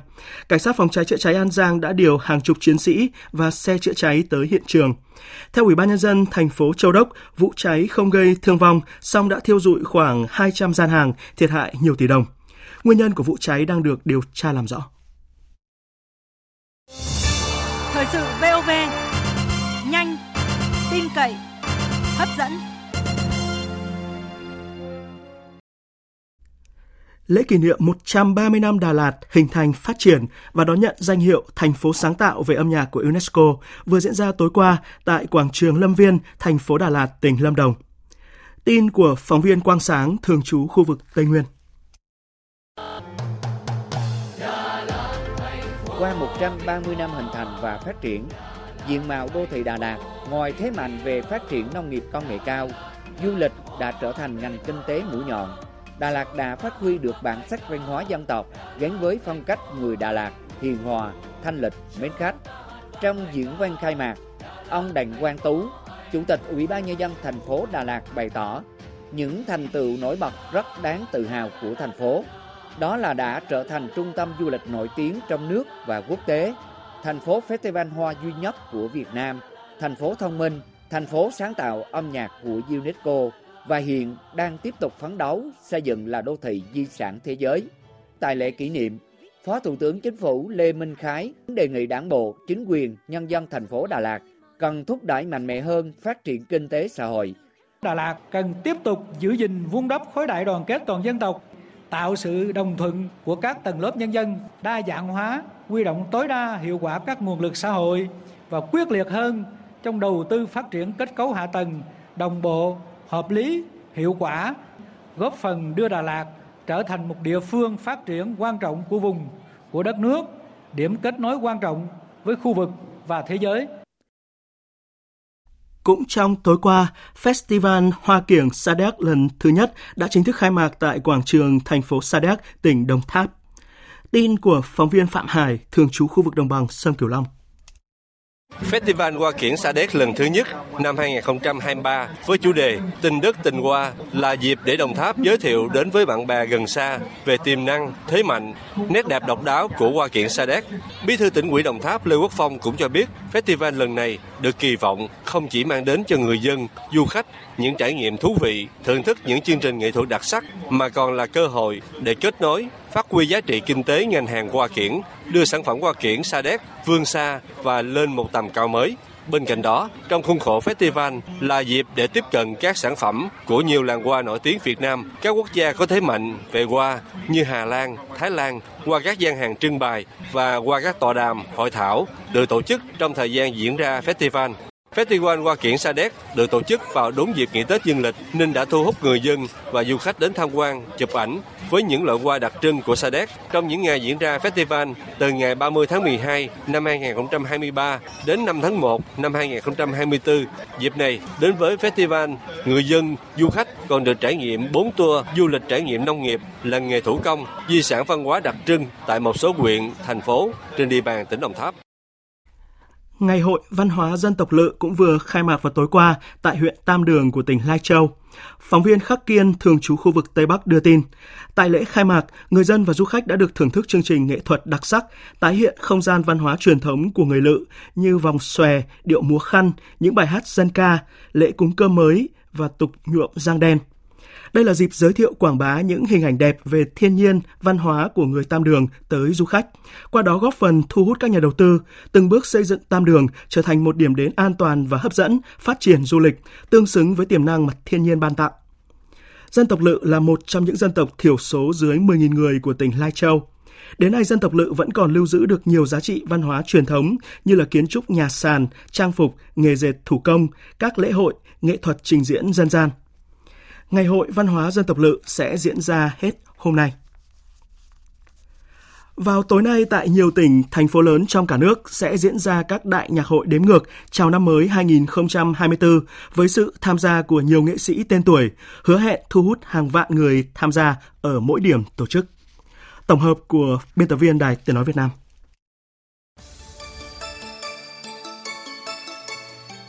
Cảnh sát phòng cháy chữa cháy An Giang đã điều hàng chục chiến sĩ và xe chữa cháy tới hiện trường. Theo Ủy ban nhân dân thành phố Châu Đốc, vụ cháy không gây thương vong, song đã thiêu dụi khoảng 200 gian hàng, thiệt hại nhiều tỷ đồng. Nguyên nhân của vụ cháy đang được điều tra làm rõ. Thời sự VOV, nhanh, tin cậy, hấp dẫn. Lễ kỷ niệm 130 năm Đà Lạt hình thành phát triển và đón nhận danh hiệu thành phố sáng tạo về âm nhạc của UNESCO vừa diễn ra tối qua tại quảng trường Lâm Viên, thành phố Đà Lạt, tỉnh Lâm Đồng. Tin của phóng viên Quang Sáng thường trú khu vực Tây Nguyên. Qua 130 năm hình thành và phát triển, diện mạo đô thị Đà Lạt ngoài thế mạnh về phát triển nông nghiệp công nghệ cao, du lịch đã trở thành ngành kinh tế mũi nhọn Đà Lạt đã phát huy được bản sắc văn hóa dân tộc gắn với phong cách người Đà Lạt hiền hòa, thanh lịch, mến khách. Trong diễn văn khai mạc, ông Đặng Quang Tú, Chủ tịch Ủy ban nhân dân thành phố Đà Lạt bày tỏ những thành tựu nổi bật rất đáng tự hào của thành phố. Đó là đã trở thành trung tâm du lịch nổi tiếng trong nước và quốc tế, thành phố festival hoa duy nhất của Việt Nam, thành phố thông minh, thành phố sáng tạo âm nhạc của UNESCO và hiện đang tiếp tục phấn đấu xây dựng là đô thị di sản thế giới. Tại lễ kỷ niệm, Phó Thủ tướng Chính phủ Lê Minh Khái đề nghị Đảng bộ, chính quyền, nhân dân thành phố Đà Lạt cần thúc đẩy mạnh mẽ hơn phát triển kinh tế xã hội. Đà Lạt cần tiếp tục giữ gìn vun đắp khối đại đoàn kết toàn dân tộc, tạo sự đồng thuận của các tầng lớp nhân dân, đa dạng hóa, huy động tối đa hiệu quả các nguồn lực xã hội và quyết liệt hơn trong đầu tư phát triển kết cấu hạ tầng đồng bộ, hợp lý, hiệu quả, góp phần đưa Đà Lạt trở thành một địa phương phát triển quan trọng của vùng, của đất nước, điểm kết nối quan trọng với khu vực và thế giới. Cũng trong tối qua, Festival Hoa Kiểng Sa Đéc lần thứ nhất đã chính thức khai mạc tại quảng trường thành phố Sa Đéc, tỉnh Đồng Tháp. Tin của phóng viên Phạm Hải, thường trú khu vực đồng bằng sông Cửu Long. Festival Hoa Kiển Sa Đéc lần thứ nhất năm 2023 với chủ đề Tình đất tình hoa là dịp để Đồng Tháp giới thiệu đến với bạn bè gần xa về tiềm năng, thế mạnh, nét đẹp độc đáo của Hoa Kiển Sa Đéc. Bí thư tỉnh ủy Đồng Tháp Lê Quốc Phong cũng cho biết festival lần này được kỳ vọng không chỉ mang đến cho người dân, du khách những trải nghiệm thú vị, thưởng thức những chương trình nghệ thuật đặc sắc mà còn là cơ hội để kết nối, phát huy giá trị kinh tế ngành hàng hoa kiển, đưa sản phẩm hoa kiển Sa Đéc vươn xa và lên một tầm cao mới. Bên cạnh đó, trong khuôn khổ festival là dịp để tiếp cận các sản phẩm của nhiều làng hoa nổi tiếng Việt Nam, các quốc gia có thế mạnh về hoa như Hà Lan, Thái Lan qua các gian hàng trưng bày và qua các tọa đàm, hội thảo được tổ chức trong thời gian diễn ra festival. Festival Hoa Kiển Sa Đéc được tổ chức vào đúng dịp nghỉ Tết dương lịch nên đã thu hút người dân và du khách đến tham quan, chụp ảnh với những loại hoa đặc trưng của Sa Đéc. Trong những ngày diễn ra festival từ ngày 30 tháng 12 năm 2023 đến 5 tháng 1 năm 2024, dịp này đến với festival, người dân, du khách còn được trải nghiệm 4 tour du lịch trải nghiệm nông nghiệp, làng nghề thủ công, di sản văn hóa đặc trưng tại một số huyện, thành phố trên địa bàn tỉnh Đồng Tháp. Ngày hội văn hóa dân tộc Lự cũng vừa khai mạc vào tối qua tại huyện Tam Đường của tỉnh Lai Châu. Phóng viên Khắc Kiên thường trú khu vực Tây Bắc đưa tin, tại lễ khai mạc, người dân và du khách đã được thưởng thức chương trình nghệ thuật đặc sắc, tái hiện không gian văn hóa truyền thống của người Lự như vòng xòe, điệu múa khăn, những bài hát dân ca, lễ cúng cơm mới và tục nhuộm giang đen. Đây là dịp giới thiệu quảng bá những hình ảnh đẹp về thiên nhiên, văn hóa của người Tam Đường tới du khách. Qua đó góp phần thu hút các nhà đầu tư, từng bước xây dựng Tam Đường trở thành một điểm đến an toàn và hấp dẫn, phát triển du lịch, tương xứng với tiềm năng mà thiên nhiên ban tặng. Dân tộc Lự là một trong những dân tộc thiểu số dưới 10.000 người của tỉnh Lai Châu. Đến nay dân tộc Lự vẫn còn lưu giữ được nhiều giá trị văn hóa truyền thống như là kiến trúc nhà sàn, trang phục, nghề dệt thủ công, các lễ hội, nghệ thuật trình diễn dân gian. Ngày hội văn hóa dân tộc Lự sẽ diễn ra hết hôm nay. Vào tối nay tại nhiều tỉnh, thành phố lớn trong cả nước sẽ diễn ra các đại nhạc hội đếm ngược chào năm mới 2024 với sự tham gia của nhiều nghệ sĩ tên tuổi, hứa hẹn thu hút hàng vạn người tham gia ở mỗi điểm tổ chức. Tổng hợp của biên tập viên Đài Tiếng Nói Việt Nam.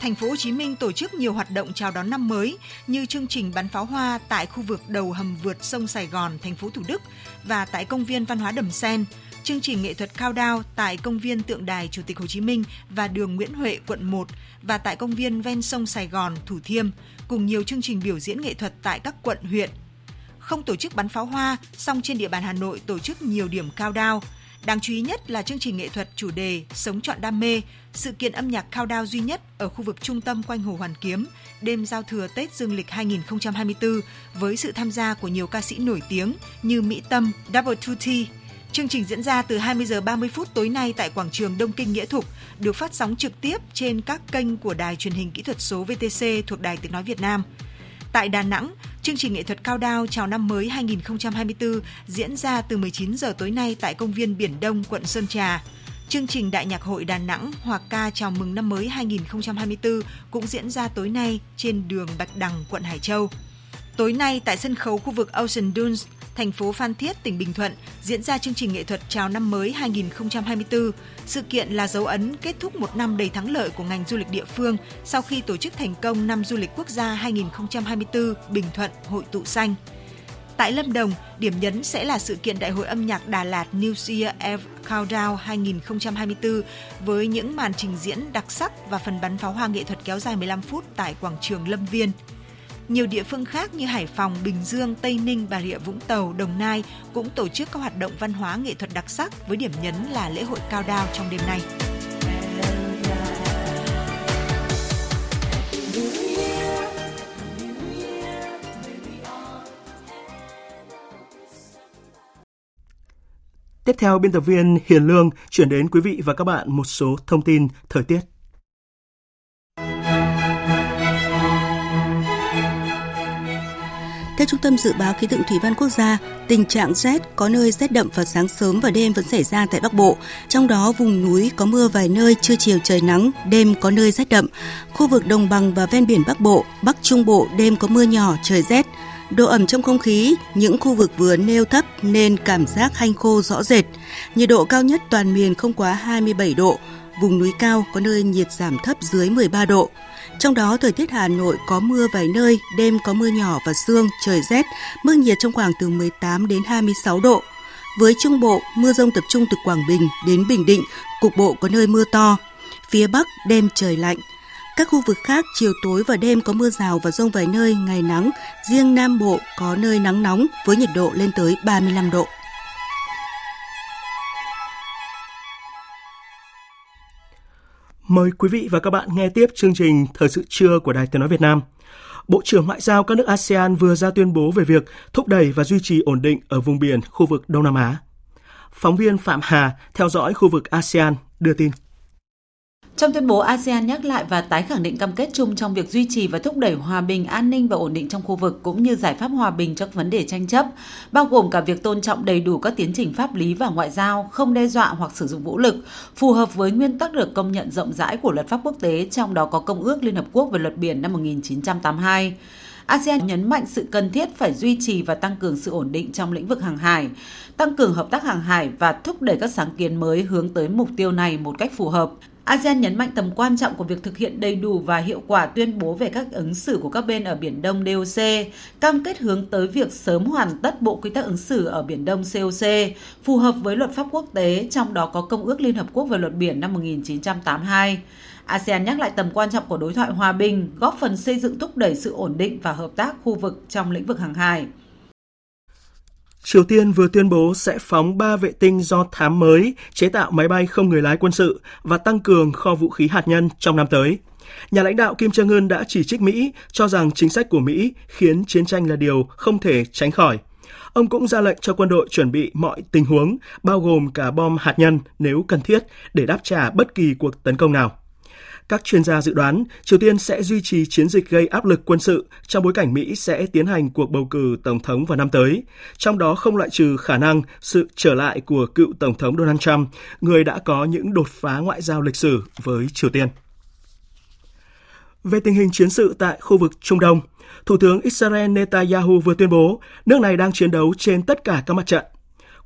Thành phố Hồ Chí Minh tổ chức nhiều hoạt động chào đón năm mới như chương trình bắn pháo hoa tại khu vực đầu hầm vượt sông Sài Gòn, thành phố Thủ Đức và tại công viên văn hóa Đầm Sen, chương trình nghệ thuật cao đao tại công viên tượng đài Chủ tịch Hồ Chí Minh và đường Nguyễn Huệ, quận 1 và tại công viên ven sông Sài Gòn, Thủ Thiêm, cùng nhiều chương trình biểu diễn nghệ thuật tại các quận, huyện. Không tổ chức bắn pháo hoa, song trên địa bàn Hà Nội tổ chức nhiều điểm cao đao – Đáng chú ý nhất là chương trình nghệ thuật chủ đề Sống chọn đam mê, sự kiện âm nhạc cao đao duy nhất ở khu vực trung tâm quanh Hồ Hoàn Kiếm, đêm giao thừa Tết Dương lịch 2024 với sự tham gia của nhiều ca sĩ nổi tiếng như Mỹ Tâm, Double Tutti. Chương trình diễn ra từ 20 giờ 30 phút tối nay tại quảng trường Đông Kinh Nghĩa Thục, được phát sóng trực tiếp trên các kênh của Đài truyền hình kỹ thuật số VTC thuộc Đài Tiếng nói Việt Nam. Tại Đà Nẵng, chương trình nghệ thuật cao đao chào năm mới 2024 diễn ra từ 19 giờ tối nay tại công viên Biển Đông, quận Sơn Trà. Chương trình Đại nhạc hội Đà Nẵng hòa ca chào mừng năm mới 2024 cũng diễn ra tối nay trên đường Bạch Đằng, quận Hải Châu. Tối nay tại sân khấu khu vực Ocean Dunes, thành phố Phan Thiết, tỉnh Bình Thuận diễn ra chương trình nghệ thuật chào năm mới 2024. Sự kiện là dấu ấn kết thúc một năm đầy thắng lợi của ngành du lịch địa phương sau khi tổ chức thành công năm du lịch quốc gia 2024 Bình Thuận Hội tụ xanh. Tại Lâm Đồng, điểm nhấn sẽ là sự kiện Đại hội âm nhạc Đà Lạt New Year Eve Countdown 2024 với những màn trình diễn đặc sắc và phần bắn pháo hoa nghệ thuật kéo dài 15 phút tại quảng trường Lâm Viên. Nhiều địa phương khác như Hải Phòng, Bình Dương, Tây Ninh, Bà Rịa Vũng Tàu, Đồng Nai cũng tổ chức các hoạt động văn hóa nghệ thuật đặc sắc với điểm nhấn là lễ hội cao đao trong đêm nay. Tiếp theo, biên tập viên Hiền Lương chuyển đến quý vị và các bạn một số thông tin thời tiết. Theo Trung tâm Dự báo Khí tượng Thủy văn Quốc gia, tình trạng rét có nơi rét đậm vào sáng sớm và đêm vẫn xảy ra tại Bắc Bộ. Trong đó vùng núi có mưa vài nơi, trưa chiều trời nắng, đêm có nơi rét đậm. Khu vực đồng bằng và ven biển Bắc Bộ, Bắc Trung Bộ đêm có mưa nhỏ, trời rét. Độ ẩm trong không khí, những khu vực vừa nêu thấp nên cảm giác hanh khô rõ rệt. Nhiệt độ cao nhất toàn miền không quá 27 độ, vùng núi cao có nơi nhiệt giảm thấp dưới 13 độ. Trong đó, thời tiết Hà Nội có mưa vài nơi, đêm có mưa nhỏ và sương, trời rét, mức nhiệt trong khoảng từ 18 đến 26 độ. Với Trung Bộ, mưa rông tập trung từ Quảng Bình đến Bình Định, cục bộ có nơi mưa to. Phía Bắc, đêm trời lạnh. Các khu vực khác, chiều tối và đêm có mưa rào và rông vài nơi, ngày nắng. Riêng Nam Bộ có nơi nắng nóng với nhiệt độ lên tới 35 độ. Mời quý vị và các bạn nghe tiếp chương trình Thời sự trưa của Đài Tiếng Nói Việt Nam. Bộ trưởng Ngoại giao các nước ASEAN vừa ra tuyên bố về việc thúc đẩy và duy trì ổn định ở vùng biển khu vực Đông Nam Á. Phóng viên Phạm Hà theo dõi khu vực ASEAN đưa tin. Trong tuyên bố, ASEAN nhắc lại và tái khẳng định cam kết chung trong việc duy trì và thúc đẩy hòa bình, an ninh và ổn định trong khu vực cũng như giải pháp hòa bình cho các vấn đề tranh chấp, bao gồm cả việc tôn trọng đầy đủ các tiến trình pháp lý và ngoại giao, không đe dọa hoặc sử dụng vũ lực, phù hợp với nguyên tắc được công nhận rộng rãi của luật pháp quốc tế, trong đó có Công ước Liên Hợp Quốc về luật biển năm 1982. ASEAN nhấn mạnh sự cần thiết phải duy trì và tăng cường sự ổn định trong lĩnh vực hàng hải, tăng cường hợp tác hàng hải và thúc đẩy các sáng kiến mới hướng tới mục tiêu này một cách phù hợp. ASEAN nhấn mạnh tầm quan trọng của việc thực hiện đầy đủ và hiệu quả tuyên bố về các ứng xử của các bên ở Biển Đông DOC, cam kết hướng tới việc sớm hoàn tất Bộ Quy tắc ứng xử ở Biển Đông COC, phù hợp với luật pháp quốc tế, trong đó có Công ước Liên Hợp Quốc về luật biển năm 1982. ASEAN nhắc lại tầm quan trọng của đối thoại hòa bình, góp phần xây dựng thúc đẩy sự ổn định và hợp tác khu vực trong lĩnh vực hàng hải. Triều Tiên vừa tuyên bố sẽ phóng 3 vệ tinh do thám mới, chế tạo máy bay không người lái quân sự và tăng cường kho vũ khí hạt nhân trong năm tới. Nhà lãnh đạo Kim Jong-un đã chỉ trích Mỹ, cho rằng chính sách của Mỹ khiến chiến tranh là điều không thể tránh khỏi. Ông cũng ra lệnh cho quân đội chuẩn bị mọi tình huống, bao gồm cả bom hạt nhân nếu cần thiết, để đáp trả bất kỳ cuộc tấn công nào. Các chuyên gia dự đoán Triều Tiên sẽ duy trì chiến dịch gây áp lực quân sự trong bối cảnh Mỹ sẽ tiến hành cuộc bầu cử tổng thống vào năm tới, trong đó không loại trừ khả năng sự trở lại của cựu tổng thống Donald Trump, người đã có những đột phá ngoại giao lịch sử với Triều Tiên. Về tình hình chiến sự tại khu vực Trung Đông, Thủ tướng Israel Netanyahu vừa tuyên bố nước này đang chiến đấu trên tất cả các mặt trận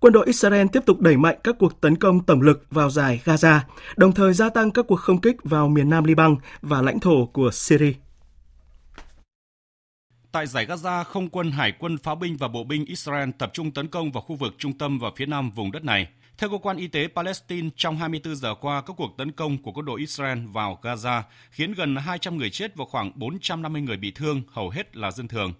quân đội Israel tiếp tục đẩy mạnh các cuộc tấn công tổng lực vào giải Gaza, đồng thời gia tăng các cuộc không kích vào miền nam Liban và lãnh thổ của Syria. Tại giải Gaza, không quân hải quân pháo binh và bộ binh Israel tập trung tấn công vào khu vực trung tâm và phía nam vùng đất này. Theo cơ quan y tế Palestine, trong 24 giờ qua, các cuộc tấn công của quân đội Israel vào Gaza khiến gần 200 người chết và khoảng 450 người bị thương, hầu hết là dân thường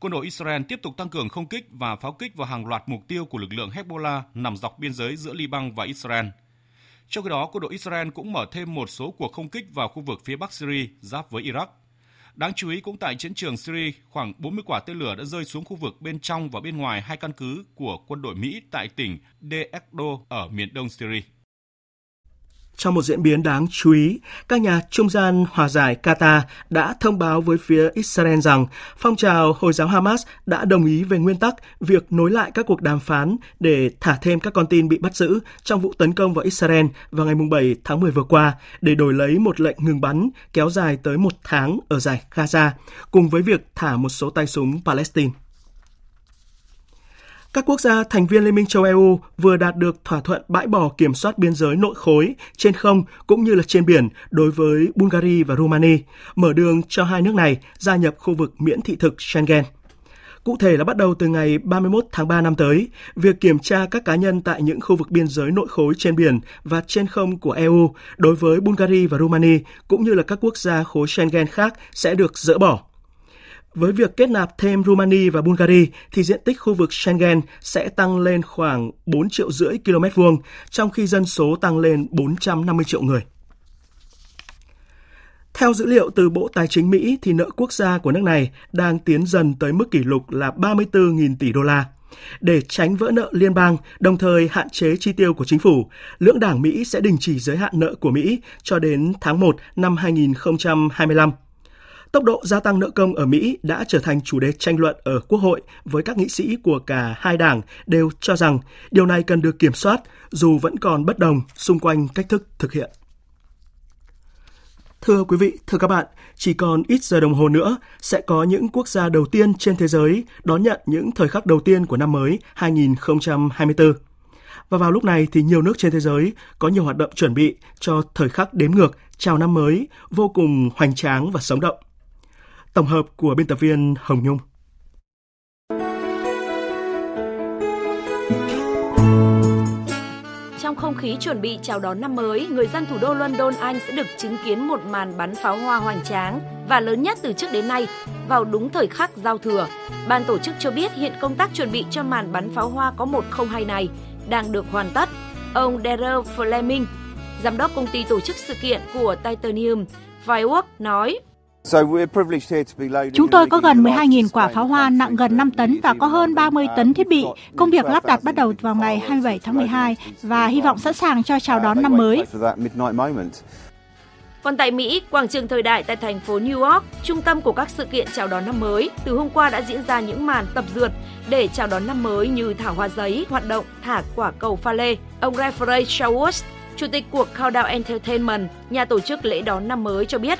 quân đội Israel tiếp tục tăng cường không kích và pháo kích vào hàng loạt mục tiêu của lực lượng Hezbollah nằm dọc biên giới giữa Liban và Israel. Trong khi đó, quân đội Israel cũng mở thêm một số cuộc không kích vào khu vực phía bắc Syria giáp với Iraq. Đáng chú ý cũng tại chiến trường Syria, khoảng 40 quả tên lửa đã rơi xuống khu vực bên trong và bên ngoài hai căn cứ của quân đội Mỹ tại tỉnh Deir ở miền đông Syria. Trong một diễn biến đáng chú ý, các nhà trung gian hòa giải Qatar đã thông báo với phía Israel rằng phong trào Hồi giáo Hamas đã đồng ý về nguyên tắc việc nối lại các cuộc đàm phán để thả thêm các con tin bị bắt giữ trong vụ tấn công vào Israel vào ngày 7 tháng 10 vừa qua để đổi lấy một lệnh ngừng bắn kéo dài tới một tháng ở giải Gaza, cùng với việc thả một số tay súng Palestine. Các quốc gia thành viên Liên minh châu EU vừa đạt được thỏa thuận bãi bỏ kiểm soát biên giới nội khối trên không cũng như là trên biển đối với Bulgaria và Romania, mở đường cho hai nước này gia nhập khu vực miễn thị thực Schengen. Cụ thể là bắt đầu từ ngày 31 tháng 3 năm tới, việc kiểm tra các cá nhân tại những khu vực biên giới nội khối trên biển và trên không của EU đối với Bulgaria và Romania cũng như là các quốc gia khối Schengen khác sẽ được dỡ bỏ. Với việc kết nạp thêm Rumani và Bulgaria thì diện tích khu vực Schengen sẽ tăng lên khoảng 4 triệu rưỡi km vuông, trong khi dân số tăng lên 450 triệu người. Theo dữ liệu từ Bộ Tài chính Mỹ thì nợ quốc gia của nước này đang tiến dần tới mức kỷ lục là 34.000 tỷ đô la. Để tránh vỡ nợ liên bang, đồng thời hạn chế chi tiêu của chính phủ, lưỡng đảng Mỹ sẽ đình chỉ giới hạn nợ của Mỹ cho đến tháng 1 năm 2025. Tốc độ gia tăng nợ công ở Mỹ đã trở thành chủ đề tranh luận ở Quốc hội với các nghị sĩ của cả hai đảng đều cho rằng điều này cần được kiểm soát dù vẫn còn bất đồng xung quanh cách thức thực hiện. Thưa quý vị, thưa các bạn, chỉ còn ít giờ đồng hồ nữa sẽ có những quốc gia đầu tiên trên thế giới đón nhận những thời khắc đầu tiên của năm mới 2024. Và vào lúc này thì nhiều nước trên thế giới có nhiều hoạt động chuẩn bị cho thời khắc đếm ngược chào năm mới vô cùng hoành tráng và sống động. Tổng hợp của biên tập viên Hồng Nhung. Trong không khí chuẩn bị chào đón năm mới, người dân thủ đô London, Anh sẽ được chứng kiến một màn bắn pháo hoa hoành tráng và lớn nhất từ trước đến nay vào đúng thời khắc giao thừa. Ban tổ chức cho biết hiện công tác chuẩn bị cho màn bắn pháo hoa có 102 này đang được hoàn tất. Ông Daryl Fleming, giám đốc công ty tổ chức sự kiện của Titanium Fireworks nói Chúng tôi có gần 12.000 quả pháo hoa nặng gần 5 tấn và có hơn 30 tấn thiết bị. Công việc lắp đặt bắt đầu vào ngày 27 tháng 12 và hy vọng sẵn sàng cho chào đón năm mới. Còn tại Mỹ, quảng trường thời đại tại thành phố New York, trung tâm của các sự kiện chào đón năm mới, từ hôm qua đã diễn ra những màn tập dượt để chào đón năm mới như thả hoa giấy, hoạt động thả quả cầu pha lê. Ông Jeffrey Shawus, chủ tịch của Countdown Entertainment, nhà tổ chức lễ đón năm mới cho biết.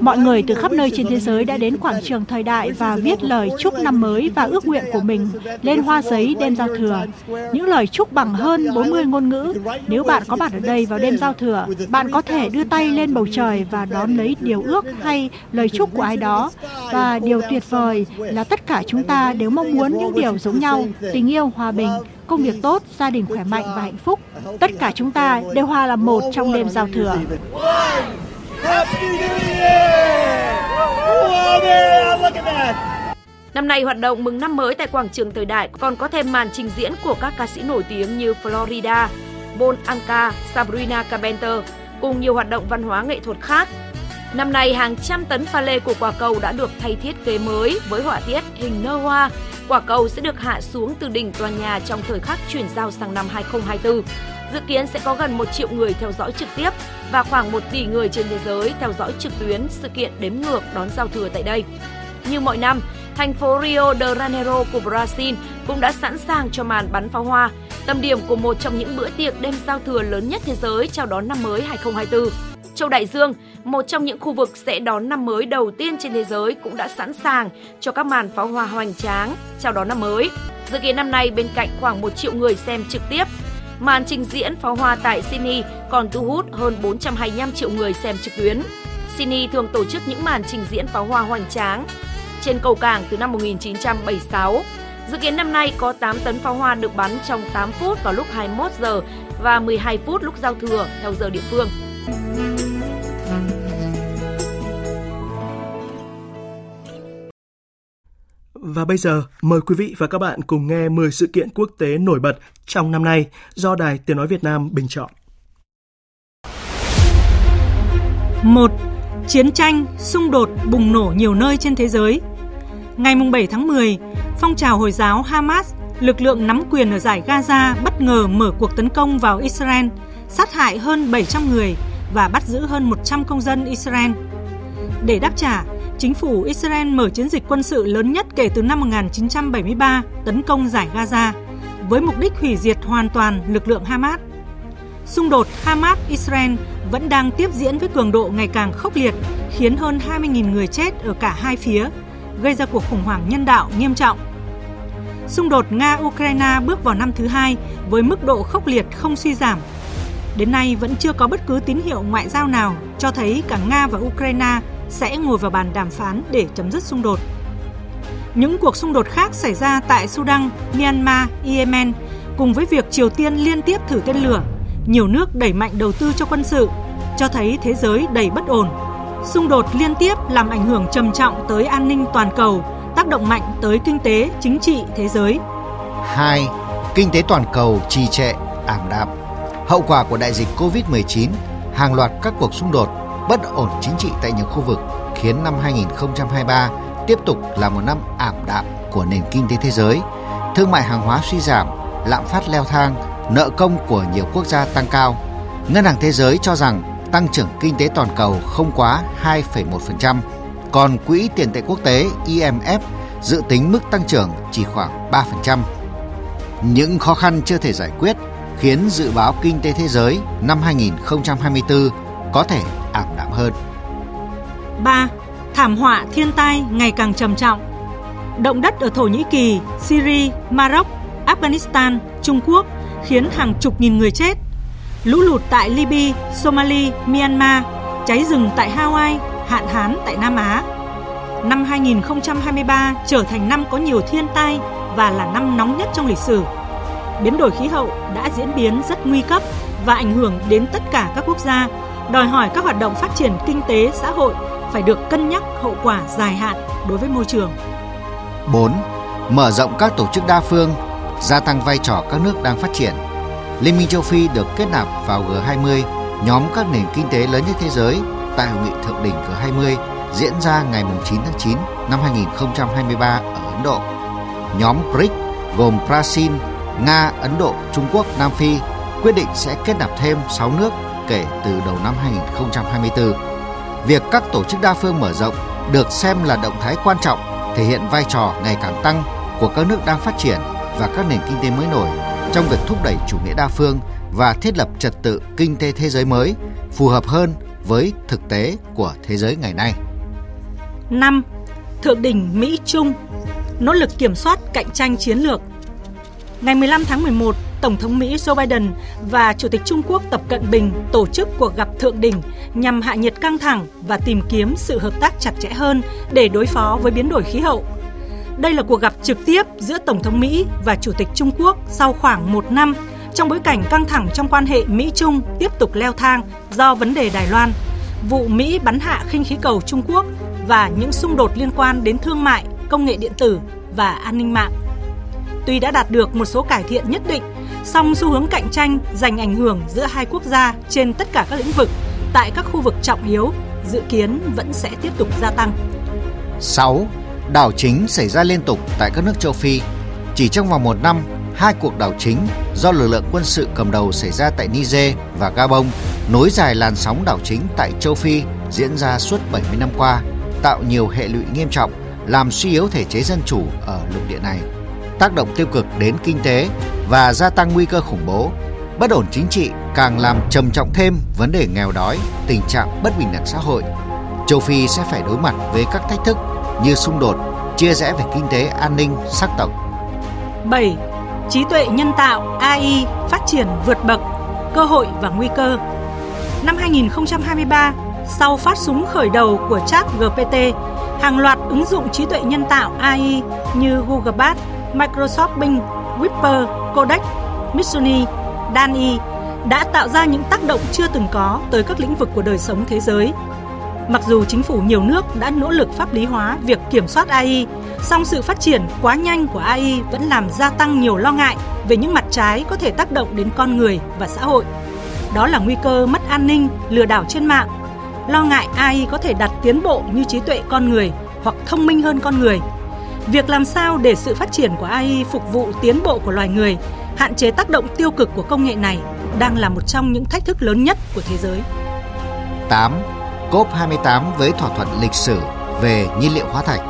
Mọi người từ khắp nơi trên thế giới đã đến quảng trường thời đại và viết lời chúc năm mới và ước nguyện của mình lên hoa giấy đêm giao thừa. Những lời chúc bằng hơn 40 ngôn ngữ. Nếu bạn có mặt ở đây vào đêm giao thừa, bạn có thể đưa tay lên bầu trời và đón lấy điều ước hay lời chúc của ai đó. Và điều tuyệt vời là tất cả chúng ta đều mong muốn những điều giống nhau, tình yêu, hòa bình, công việc tốt, gia đình khỏe mạnh và hạnh phúc. Tất cả chúng ta đều hòa làm một trong đêm giao thừa. Năm nay hoạt động mừng năm mới tại quảng trường thời đại còn có thêm màn trình diễn của các ca sĩ nổi tiếng như Florida, Bon Anka, Sabrina Carpenter cùng nhiều hoạt động văn hóa nghệ thuật khác. Năm nay, hàng trăm tấn pha lê của quả cầu đã được thay thiết kế mới với họa tiết hình nơ hoa. Quả cầu sẽ được hạ xuống từ đỉnh tòa nhà trong thời khắc chuyển giao sang năm 2024. Dự kiến sẽ có gần 1 triệu người theo dõi trực tiếp và khoảng 1 tỷ người trên thế giới theo dõi trực tuyến sự kiện đếm ngược đón giao thừa tại đây. Như mọi năm, thành phố Rio de Janeiro của Brazil cũng đã sẵn sàng cho màn bắn pháo hoa, tâm điểm của một trong những bữa tiệc đêm giao thừa lớn nhất thế giới chào đón năm mới 2024. Châu Đại Dương, một trong những khu vực sẽ đón năm mới đầu tiên trên thế giới cũng đã sẵn sàng cho các màn pháo hoa hoành tráng chào đón năm mới. Dự kiến năm nay bên cạnh khoảng 1 triệu người xem trực tiếp, màn trình diễn pháo hoa tại Sydney còn thu hút hơn 425 triệu người xem trực tuyến. Sydney thường tổ chức những màn trình diễn pháo hoa hoành tráng trên cầu cảng từ năm 1976. Dự kiến năm nay có 8 tấn pháo hoa được bắn trong 8 phút vào lúc 21 giờ và 12 phút lúc giao thừa theo giờ địa phương. Và bây giờ, mời quý vị và các bạn cùng nghe 10 sự kiện quốc tế nổi bật trong năm nay do Đài Tiếng Nói Việt Nam bình chọn. 1. Chiến tranh, xung đột bùng nổ nhiều nơi trên thế giới. Ngày 7 tháng 10, phong trào Hồi giáo Hamas, lực lượng nắm quyền ở giải Gaza bất ngờ mở cuộc tấn công vào Israel, sát hại hơn 700 người và bắt giữ hơn 100 công dân Israel. Để đáp trả, chính phủ Israel mở chiến dịch quân sự lớn nhất kể từ năm 1973 tấn công giải Gaza với mục đích hủy diệt hoàn toàn lực lượng Hamas. Xung đột Hamas-Israel vẫn đang tiếp diễn với cường độ ngày càng khốc liệt, khiến hơn 20.000 người chết ở cả hai phía, gây ra cuộc khủng hoảng nhân đạo nghiêm trọng. Xung đột Nga-Ukraine bước vào năm thứ hai với mức độ khốc liệt không suy giảm. Đến nay vẫn chưa có bất cứ tín hiệu ngoại giao nào cho thấy cả Nga và Ukraine sẽ ngồi vào bàn đàm phán để chấm dứt xung đột. Những cuộc xung đột khác xảy ra tại Sudan, Myanmar, Yemen cùng với việc Triều Tiên liên tiếp thử tên lửa, nhiều nước đẩy mạnh đầu tư cho quân sự, cho thấy thế giới đầy bất ổn. Xung đột liên tiếp làm ảnh hưởng trầm trọng tới an ninh toàn cầu, tác động mạnh tới kinh tế, chính trị thế giới. 2. Kinh tế toàn cầu trì trệ, ảm đạm. Hậu quả của đại dịch COVID-19, hàng loạt các cuộc xung đột bất ổn chính trị tại nhiều khu vực khiến năm 2023 tiếp tục là một năm ảm đạm của nền kinh tế thế giới. Thương mại hàng hóa suy giảm, lạm phát leo thang, nợ công của nhiều quốc gia tăng cao. Ngân hàng Thế giới cho rằng tăng trưởng kinh tế toàn cầu không quá 2,1%, còn Quỹ tiền tệ quốc tế IMF dự tính mức tăng trưởng chỉ khoảng 3%. Những khó khăn chưa thể giải quyết khiến dự báo kinh tế thế giới năm 2024 có thể ảm đạm hơn. 3. Thảm họa thiên tai ngày càng trầm trọng. Động đất ở Thổ Nhĩ Kỳ, Syria, Maroc, Afghanistan, Trung Quốc khiến hàng chục nghìn người chết. Lũ lụt tại Libya, Somalia, Myanmar, cháy rừng tại Hawaii, hạn hán tại Nam Á. Năm 2023 trở thành năm có nhiều thiên tai và là năm nóng nhất trong lịch sử. Biến đổi khí hậu đã diễn biến rất nguy cấp và ảnh hưởng đến tất cả các quốc gia, đòi hỏi các hoạt động phát triển kinh tế xã hội phải được cân nhắc hậu quả dài hạn đối với môi trường. 4. Mở rộng các tổ chức đa phương, gia tăng vai trò các nước đang phát triển. Liên minh châu Phi được kết nạp vào G20, nhóm các nền kinh tế lớn nhất thế giới tại hội nghị thượng đỉnh G20 diễn ra ngày 9 tháng 9 năm 2023 ở Ấn Độ. Nhóm BRICS gồm Brazil, Nga, Ấn Độ, Trung Quốc, Nam Phi quyết định sẽ kết nạp thêm 6 nước kể từ đầu năm 2024. Việc các tổ chức đa phương mở rộng được xem là động thái quan trọng thể hiện vai trò ngày càng tăng của các nước đang phát triển và các nền kinh tế mới nổi trong việc thúc đẩy chủ nghĩa đa phương và thiết lập trật tự kinh tế thế giới mới phù hợp hơn với thực tế của thế giới ngày nay. 5. Thượng đỉnh Mỹ Trung nỗ lực kiểm soát cạnh tranh chiến lược. Ngày 15 tháng 11, Tổng thống Mỹ Joe Biden và Chủ tịch Trung Quốc Tập Cận Bình tổ chức cuộc gặp thượng đỉnh nhằm hạ nhiệt căng thẳng và tìm kiếm sự hợp tác chặt chẽ hơn để đối phó với biến đổi khí hậu. Đây là cuộc gặp trực tiếp giữa Tổng thống Mỹ và Chủ tịch Trung Quốc sau khoảng một năm trong bối cảnh căng thẳng trong quan hệ Mỹ-Trung tiếp tục leo thang do vấn đề Đài Loan, vụ Mỹ bắn hạ khinh khí cầu Trung Quốc và những xung đột liên quan đến thương mại, công nghệ điện tử và an ninh mạng. Tuy đã đạt được một số cải thiện nhất định, song xu hướng cạnh tranh giành ảnh hưởng giữa hai quốc gia trên tất cả các lĩnh vực tại các khu vực trọng yếu dự kiến vẫn sẽ tiếp tục gia tăng. 6. Đảo chính xảy ra liên tục tại các nước châu Phi. Chỉ trong vòng một năm, hai cuộc đảo chính do lực lượng quân sự cầm đầu xảy ra tại Niger và Gabon nối dài làn sóng đảo chính tại châu Phi diễn ra suốt 70 năm qua, tạo nhiều hệ lụy nghiêm trọng, làm suy yếu thể chế dân chủ ở lục địa này, tác động tiêu cực đến kinh tế và gia tăng nguy cơ khủng bố. Bất ổn chính trị càng làm trầm trọng thêm vấn đề nghèo đói, tình trạng bất bình đẳng xã hội. Châu Phi sẽ phải đối mặt với các thách thức như xung đột, chia rẽ về kinh tế, an ninh, sắc tộc. 7. Trí tuệ nhân tạo AI phát triển vượt bậc, cơ hội và nguy cơ. Năm 2023, sau phát súng khởi đầu của chat GPT, hàng loạt ứng dụng trí tuệ nhân tạo AI như Google Bard, Microsoft Bing, Whisper, Codex, Mitsuni, Dani đã tạo ra những tác động chưa từng có tới các lĩnh vực của đời sống thế giới. Mặc dù chính phủ nhiều nước đã nỗ lực pháp lý hóa việc kiểm soát AI, song sự phát triển quá nhanh của AI vẫn làm gia tăng nhiều lo ngại về những mặt trái có thể tác động đến con người và xã hội. Đó là nguy cơ mất an ninh, lừa đảo trên mạng, lo ngại AI có thể đạt tiến bộ như trí tuệ con người hoặc thông minh hơn con người. Việc làm sao để sự phát triển của AI phục vụ tiến bộ của loài người, hạn chế tác động tiêu cực của công nghệ này đang là một trong những thách thức lớn nhất của thế giới. 8. COP28 với thỏa thuận lịch sử về nhiên liệu hóa thạch.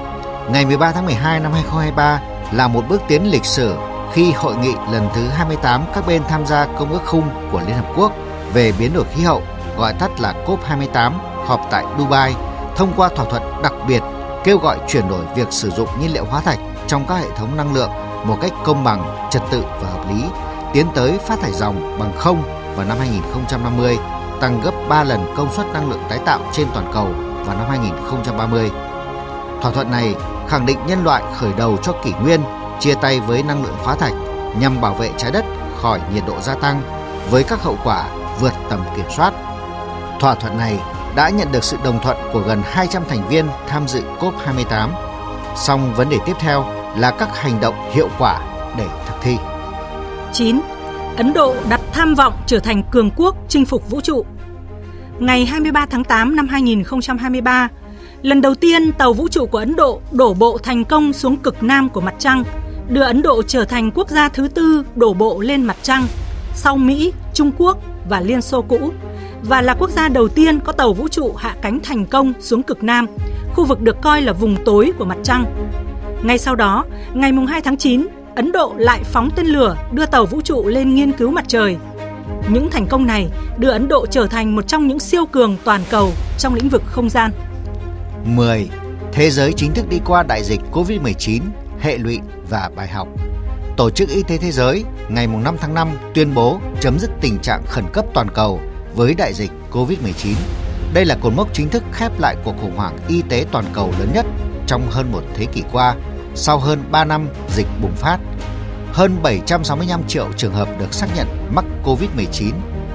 Ngày 13 tháng 12 năm 2023 là một bước tiến lịch sử khi hội nghị lần thứ 28 các bên tham gia Công ước khung của Liên Hợp Quốc về biến đổi khí hậu, gọi tắt là COP28, họp tại Dubai, thông qua thỏa thuận đặc biệt kêu gọi chuyển đổi việc sử dụng nhiên liệu hóa thạch trong các hệ thống năng lượng một cách công bằng, trật tự và hợp lý, tiến tới phát thải dòng bằng không vào năm 2050, tăng gấp 3 lần công suất năng lượng tái tạo trên toàn cầu vào năm 2030. Thỏa thuận này khẳng định nhân loại khởi đầu cho kỷ nguyên chia tay với năng lượng hóa thạch nhằm bảo vệ trái đất khỏi nhiệt độ gia tăng với các hậu quả vượt tầm kiểm soát. Thỏa thuận này đã nhận được sự đồng thuận của gần 200 thành viên tham dự COP28. Song vấn đề tiếp theo là các hành động hiệu quả để thực thi. 9. Ấn Độ đặt tham vọng trở thành cường quốc chinh phục vũ trụ. Ngày 23 tháng 8 năm 2023, lần đầu tiên tàu vũ trụ của Ấn Độ đổ bộ thành công xuống cực nam của mặt trăng, đưa Ấn Độ trở thành quốc gia thứ tư đổ bộ lên mặt trăng sau Mỹ, Trung Quốc và Liên Xô cũ và là quốc gia đầu tiên có tàu vũ trụ hạ cánh thành công xuống cực Nam, khu vực được coi là vùng tối của mặt trăng. Ngay sau đó, ngày 2 tháng 9, Ấn Độ lại phóng tên lửa đưa tàu vũ trụ lên nghiên cứu mặt trời. Những thành công này đưa Ấn Độ trở thành một trong những siêu cường toàn cầu trong lĩnh vực không gian. 10. Thế giới chính thức đi qua đại dịch COVID-19, hệ lụy và bài học. Tổ chức Y tế Thế giới ngày 5 tháng 5 tuyên bố chấm dứt tình trạng khẩn cấp toàn cầu với đại dịch COVID-19. Đây là cột mốc chính thức khép lại cuộc khủng hoảng y tế toàn cầu lớn nhất trong hơn một thế kỷ qua, sau hơn 3 năm dịch bùng phát. Hơn 765 triệu trường hợp được xác nhận mắc COVID-19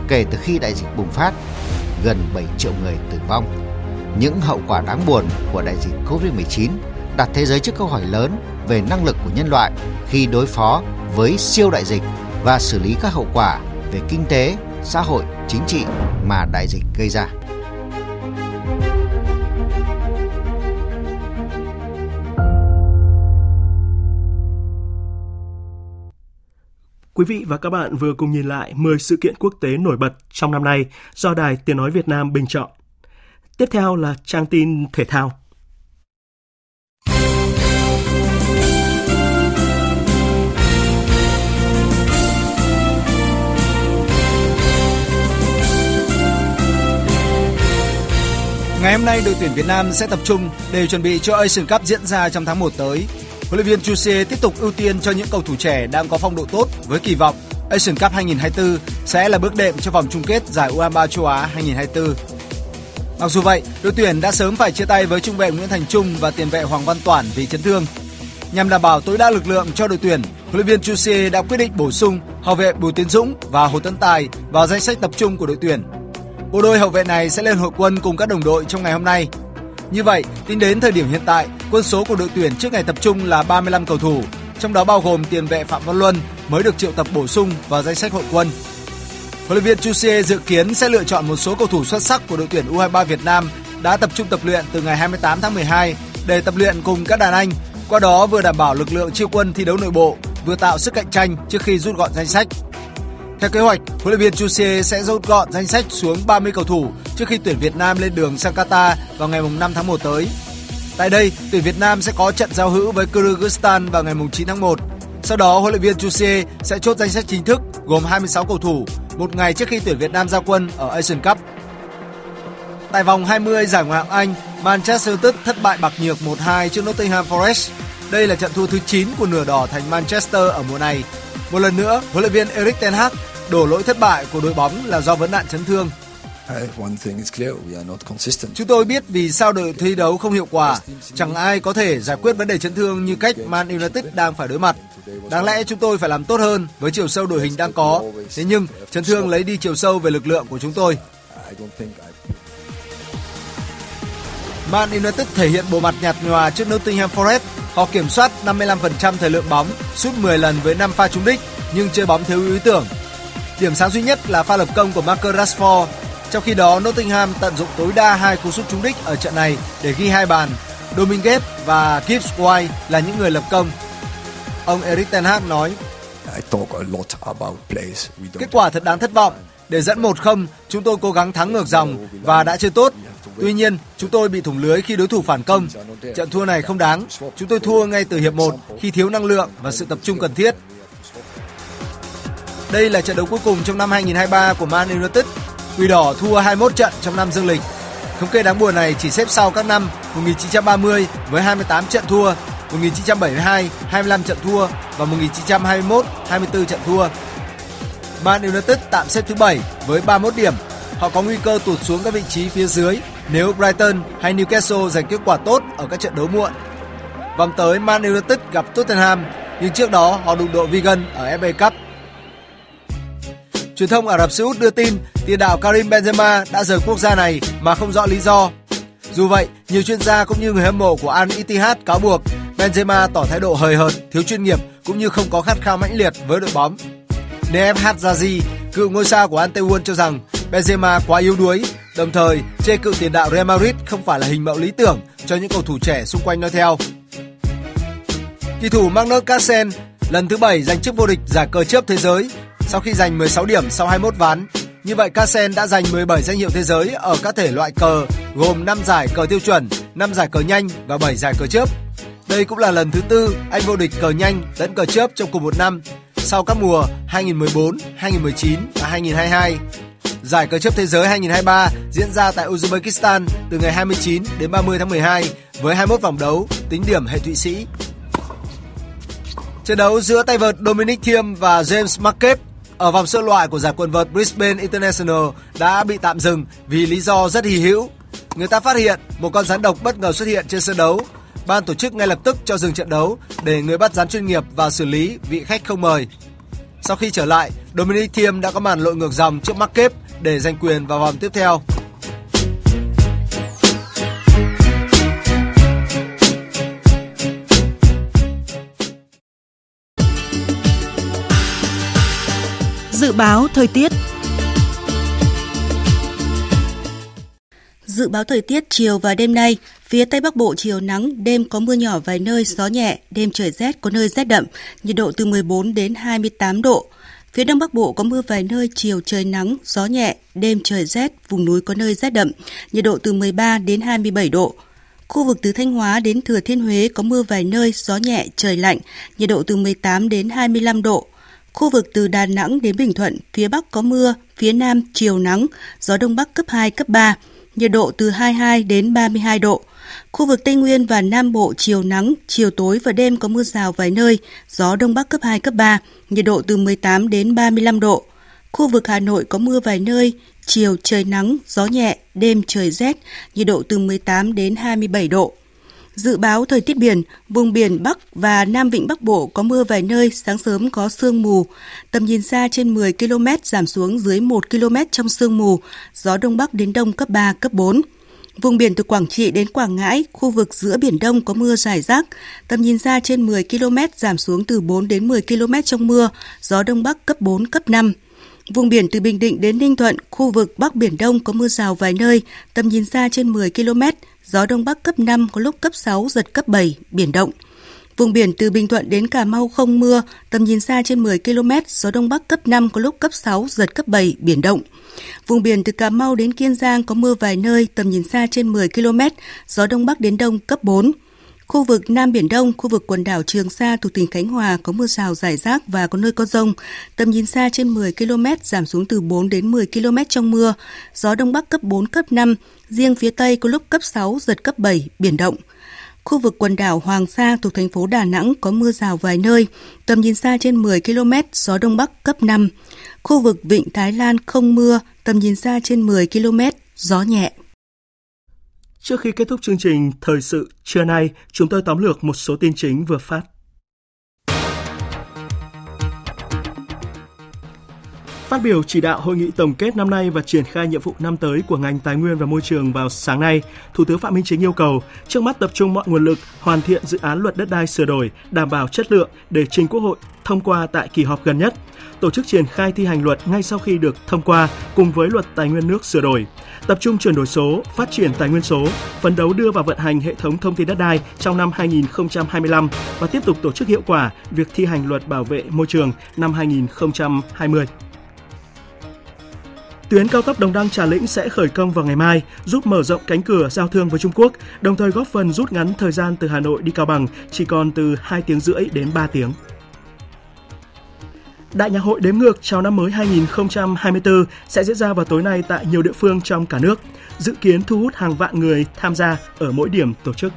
kể từ khi đại dịch bùng phát, gần 7 triệu người tử vong. Những hậu quả đáng buồn của đại dịch COVID-19 đặt thế giới trước câu hỏi lớn về năng lực của nhân loại khi đối phó với siêu đại dịch và xử lý các hậu quả về kinh tế, xã hội, chính trị mà đại dịch gây ra. Quý vị và các bạn vừa cùng nhìn lại 10 sự kiện quốc tế nổi bật trong năm nay do Đài Tiếng Nói Việt Nam bình chọn. Tiếp theo là trang tin thể thao. Ngày hôm nay đội tuyển Việt Nam sẽ tập trung để chuẩn bị cho Asian Cup diễn ra trong tháng 1 tới. Huấn luyện viên Chuse tiếp tục ưu tiên cho những cầu thủ trẻ đang có phong độ tốt với kỳ vọng Asian Cup 2024 sẽ là bước đệm cho vòng chung kết giải U23 châu Á 2024. Mặc dù vậy, đội tuyển đã sớm phải chia tay với trung vệ Nguyễn Thành Trung và tiền vệ Hoàng Văn Toản vì chấn thương. Nhằm đảm bảo tối đa lực lượng cho đội tuyển, huấn luyện viên Chuse đã quyết định bổ sung hậu vệ Bùi Tiến Dũng và Hồ Tấn Tài vào danh sách tập trung của đội tuyển Bộ đôi hậu vệ này sẽ lên hội quân cùng các đồng đội trong ngày hôm nay. Như vậy, tính đến thời điểm hiện tại, quân số của đội tuyển trước ngày tập trung là 35 cầu thủ, trong đó bao gồm tiền vệ Phạm Văn Luân mới được triệu tập bổ sung vào danh sách hội quân. Huấn luyện viên Chusie dự kiến sẽ lựa chọn một số cầu thủ xuất sắc của đội tuyển U23 Việt Nam đã tập trung tập luyện từ ngày 28 tháng 12 để tập luyện cùng các đàn anh, qua đó vừa đảm bảo lực lượng chiêu quân thi đấu nội bộ, vừa tạo sức cạnh tranh trước khi rút gọn danh sách. Theo kế hoạch, huấn luyện viên Chuse sẽ rút gọn danh sách xuống 30 cầu thủ trước khi tuyển Việt Nam lên đường sang Qatar vào ngày 5 tháng 1 tới. Tại đây, tuyển Việt Nam sẽ có trận giao hữu với Kyrgyzstan vào ngày 9 tháng 1. Sau đó, huấn luyện viên Chuse sẽ chốt danh sách chính thức gồm 26 cầu thủ một ngày trước khi tuyển Việt Nam ra quân ở Asian Cup. Tại vòng 20 giải Ngoại hạng Anh, Manchester United thất bại bạc nhược 1-2 trước Nottingham Forest. Đây là trận thua thứ 9 của nửa đỏ thành Manchester ở mùa này. Một lần nữa, huấn luyện viên Erik ten Hag đổ lỗi thất bại của đội bóng là do vấn nạn chấn thương. Chúng tôi biết vì sao đội thi đấu không hiệu quả. Chẳng ai có thể giải quyết vấn đề chấn thương như cách Man United đang phải đối mặt. Đáng lẽ chúng tôi phải làm tốt hơn với chiều sâu đội hình đang có. Thế nhưng chấn thương lấy đi chiều sâu về lực lượng của chúng tôi. Man United thể hiện bộ mặt nhạt nhòa trước Nottingham Forest. Họ kiểm soát 55% thời lượng bóng, sút 10 lần với 5 pha trúng đích nhưng chơi bóng thiếu ý tưởng Điểm sáng duy nhất là pha lập công của Marcus Rashford. Trong khi đó, Nottingham tận dụng tối đa hai cú sút trúng đích ở trận này để ghi hai bàn. Dominguez và Gibbs White là những người lập công. Ông Erik ten Hag nói: Kết quả thật đáng thất vọng. Để dẫn 1-0, chúng tôi cố gắng thắng ngược dòng và đã chơi tốt. Tuy nhiên, chúng tôi bị thủng lưới khi đối thủ phản công. Trận thua này không đáng. Chúng tôi thua ngay từ hiệp 1 khi thiếu năng lượng và sự tập trung cần thiết. Đây là trận đấu cuối cùng trong năm 2023 của Man United. Quỷ đỏ thua 21 trận trong năm dương lịch. Thống kê đáng buồn này chỉ xếp sau các năm 1930 với 28 trận thua, 1972 25 trận thua và 1921 24 trận thua. Man United tạm xếp thứ 7 với 31 điểm. Họ có nguy cơ tụt xuống các vị trí phía dưới nếu Brighton hay Newcastle giành kết quả tốt ở các trận đấu muộn. Vòng tới Man United gặp Tottenham, nhưng trước đó họ đụng độ Wigan ở FA Cup Truyền thông Ả Rập Xê Út đưa tin tiền đạo Karim Benzema đã rời quốc gia này mà không rõ lý do. Dù vậy, nhiều chuyên gia cũng như người hâm mộ của Al Ittihad cáo buộc Benzema tỏ thái độ hời hợt, thiếu chuyên nghiệp cũng như không có khát khao mãnh liệt với đội bóng. Nef Hadzazi, cựu ngôi sao của Antewon cho rằng Benzema quá yếu đuối, đồng thời chê cựu tiền đạo Real Madrid không phải là hình mẫu lý tưởng cho những cầu thủ trẻ xung quanh nói theo. Kỳ thủ Magnus Carlsen lần thứ 7 giành chức vô địch giải cờ chớp thế giới sau khi giành 16 điểm sau 21 ván, Như vậy Kasen đã giành 17 danh hiệu thế giới ở các thể loại cờ gồm 5 giải cờ tiêu chuẩn, 5 giải cờ nhanh và 7 giải cờ chớp. Đây cũng là lần thứ tư anh vô địch cờ nhanh lẫn cờ chớp trong cùng một năm sau các mùa 2014, 2019 và 2022. Giải cờ chớp thế giới 2023 diễn ra tại Uzbekistan từ ngày 29 đến 30 tháng 12 với 21 vòng đấu tính điểm hệ Thụy Sĩ. Trận đấu giữa tay vợt Dominic Thiem và James Marquez ở vòng sơ loại của giải quần vợt Brisbane International đã bị tạm dừng vì lý do rất hy hữu. Người ta phát hiện một con rắn độc bất ngờ xuất hiện trên sân đấu. Ban tổ chức ngay lập tức cho dừng trận đấu để người bắt rắn chuyên nghiệp vào xử lý vị khách không mời. Sau khi trở lại, Dominic Thiem đã có màn lội ngược dòng trước Marquez để giành quyền vào vòng tiếp theo. Dự báo thời tiết Dự báo thời tiết chiều và đêm nay, phía Tây Bắc Bộ chiều nắng, đêm có mưa nhỏ vài nơi, gió nhẹ, đêm trời rét có nơi rét đậm, nhiệt độ từ 14 đến 28 độ. Phía Đông Bắc Bộ có mưa vài nơi, chiều trời nắng, gió nhẹ, đêm trời rét, vùng núi có nơi rét đậm, nhiệt độ từ 13 đến 27 độ. Khu vực từ Thanh Hóa đến Thừa Thiên Huế có mưa vài nơi, gió nhẹ, trời lạnh, nhiệt độ từ 18 đến 25 độ. Khu vực từ Đà Nẵng đến Bình Thuận, phía Bắc có mưa, phía Nam chiều nắng, gió Đông Bắc cấp 2, cấp 3, nhiệt độ từ 22 đến 32 độ. Khu vực Tây Nguyên và Nam Bộ chiều nắng, chiều tối và đêm có mưa rào vài nơi, gió Đông Bắc cấp 2, cấp 3, nhiệt độ từ 18 đến 35 độ. Khu vực Hà Nội có mưa vài nơi, chiều trời nắng, gió nhẹ, đêm trời rét, nhiệt độ từ 18 đến 27 độ. Dự báo thời tiết biển, vùng biển Bắc và Nam Vịnh Bắc Bộ có mưa vài nơi, sáng sớm có sương mù. Tầm nhìn xa trên 10 km giảm xuống dưới 1 km trong sương mù, gió Đông Bắc đến Đông cấp 3, cấp 4. Vùng biển từ Quảng Trị đến Quảng Ngãi, khu vực giữa Biển Đông có mưa rải rác. Tầm nhìn xa trên 10 km giảm xuống từ 4 đến 10 km trong mưa, gió Đông Bắc cấp 4, cấp 5. Vùng biển từ Bình Định đến Ninh Thuận, khu vực Bắc Biển Đông có mưa rào vài nơi, tầm nhìn xa trên 10 km, gió Đông Bắc cấp 5, có lúc cấp 6, giật cấp 7, biển động. Vùng biển từ Bình Thuận đến Cà Mau không mưa, tầm nhìn xa trên 10 km, gió Đông Bắc cấp 5, có lúc cấp 6, giật cấp 7, biển động. Vùng biển từ Cà Mau đến Kiên Giang có mưa vài nơi, tầm nhìn xa trên 10 km, gió Đông Bắc đến Đông cấp 4. Khu vực Nam Biển Đông, khu vực quần đảo Trường Sa thuộc tỉnh Khánh Hòa có mưa rào rải rác và có nơi có rông. Tầm nhìn xa trên 10 km, giảm xuống từ 4 đến 10 km trong mưa. Gió Đông Bắc cấp 4, cấp 5. Riêng phía Tây có lúc cấp 6, giật cấp 7, biển động. Khu vực quần đảo Hoàng Sa thuộc thành phố Đà Nẵng có mưa rào vài nơi, tầm nhìn xa trên 10 km, gió Đông Bắc cấp 5. Khu vực Vịnh Thái Lan không mưa, tầm nhìn xa trên 10 km, gió nhẹ. Trước khi kết thúc chương trình Thời sự trưa nay, chúng tôi tóm lược một số tin chính vừa phát. Phát biểu chỉ đạo hội nghị tổng kết năm nay và triển khai nhiệm vụ năm tới của ngành tài nguyên và môi trường vào sáng nay, Thủ tướng Phạm Minh Chính yêu cầu trước mắt tập trung mọi nguồn lực hoàn thiện dự án luật đất đai sửa đổi, đảm bảo chất lượng để trình Quốc hội thông qua tại kỳ họp gần nhất, tổ chức triển khai thi hành luật ngay sau khi được thông qua cùng với luật tài nguyên nước sửa đổi, tập trung chuyển đổi số, phát triển tài nguyên số, phấn đấu đưa vào vận hành hệ thống thông tin đất đai trong năm 2025 và tiếp tục tổ chức hiệu quả việc thi hành luật bảo vệ môi trường năm 2020. Tuyến cao tốc Đồng Đăng Trà Lĩnh sẽ khởi công vào ngày mai, giúp mở rộng cánh cửa giao thương với Trung Quốc, đồng thời góp phần rút ngắn thời gian từ Hà Nội đi Cao Bằng chỉ còn từ 2 tiếng rưỡi đến 3 tiếng. Đại nhạc hội đếm ngược chào năm mới 2024 sẽ diễn ra vào tối nay tại nhiều địa phương trong cả nước, dự kiến thu hút hàng vạn người tham gia ở mỗi điểm tổ chức.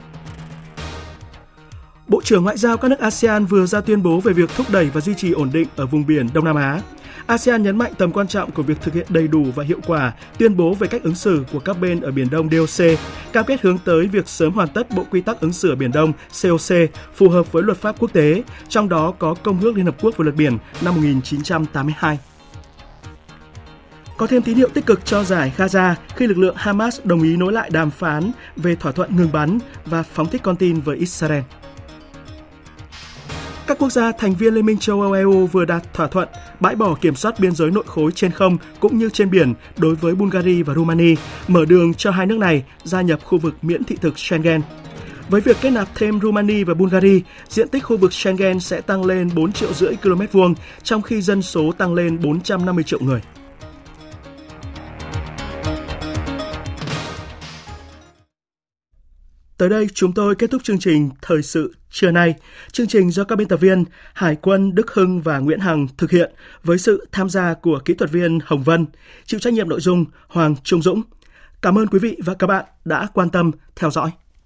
Bộ trưởng Ngoại giao các nước ASEAN vừa ra tuyên bố về việc thúc đẩy và duy trì ổn định ở vùng biển Đông Nam Á. ASEAN nhấn mạnh tầm quan trọng của việc thực hiện đầy đủ và hiệu quả tuyên bố về cách ứng xử của các bên ở Biển Đông DOC, cam kết hướng tới việc sớm hoàn tất Bộ Quy tắc ứng xử ở Biển Đông COC phù hợp với luật pháp quốc tế, trong đó có Công ước Liên Hợp Quốc về luật biển năm 1982. Có thêm tín hiệu tích cực cho giải Gaza khi lực lượng Hamas đồng ý nối lại đàm phán về thỏa thuận ngừng bắn và phóng thích con tin với Israel. Các quốc gia thành viên Liên minh châu Âu EU vừa đạt thỏa thuận bãi bỏ kiểm soát biên giới nội khối trên không cũng như trên biển đối với Bulgaria và Romania, mở đường cho hai nước này gia nhập khu vực miễn thị thực Schengen. Với việc kết nạp thêm Romania và Bulgaria, diện tích khu vực Schengen sẽ tăng lên 4 triệu rưỡi km vuông, trong khi dân số tăng lên 450 triệu người. Tới đây chúng tôi kết thúc chương trình Thời sự trưa nay. Chương trình do các biên tập viên Hải quân Đức Hưng và Nguyễn Hằng thực hiện với sự tham gia của kỹ thuật viên Hồng Vân, chịu trách nhiệm nội dung Hoàng Trung Dũng. Cảm ơn quý vị và các bạn đã quan tâm theo dõi.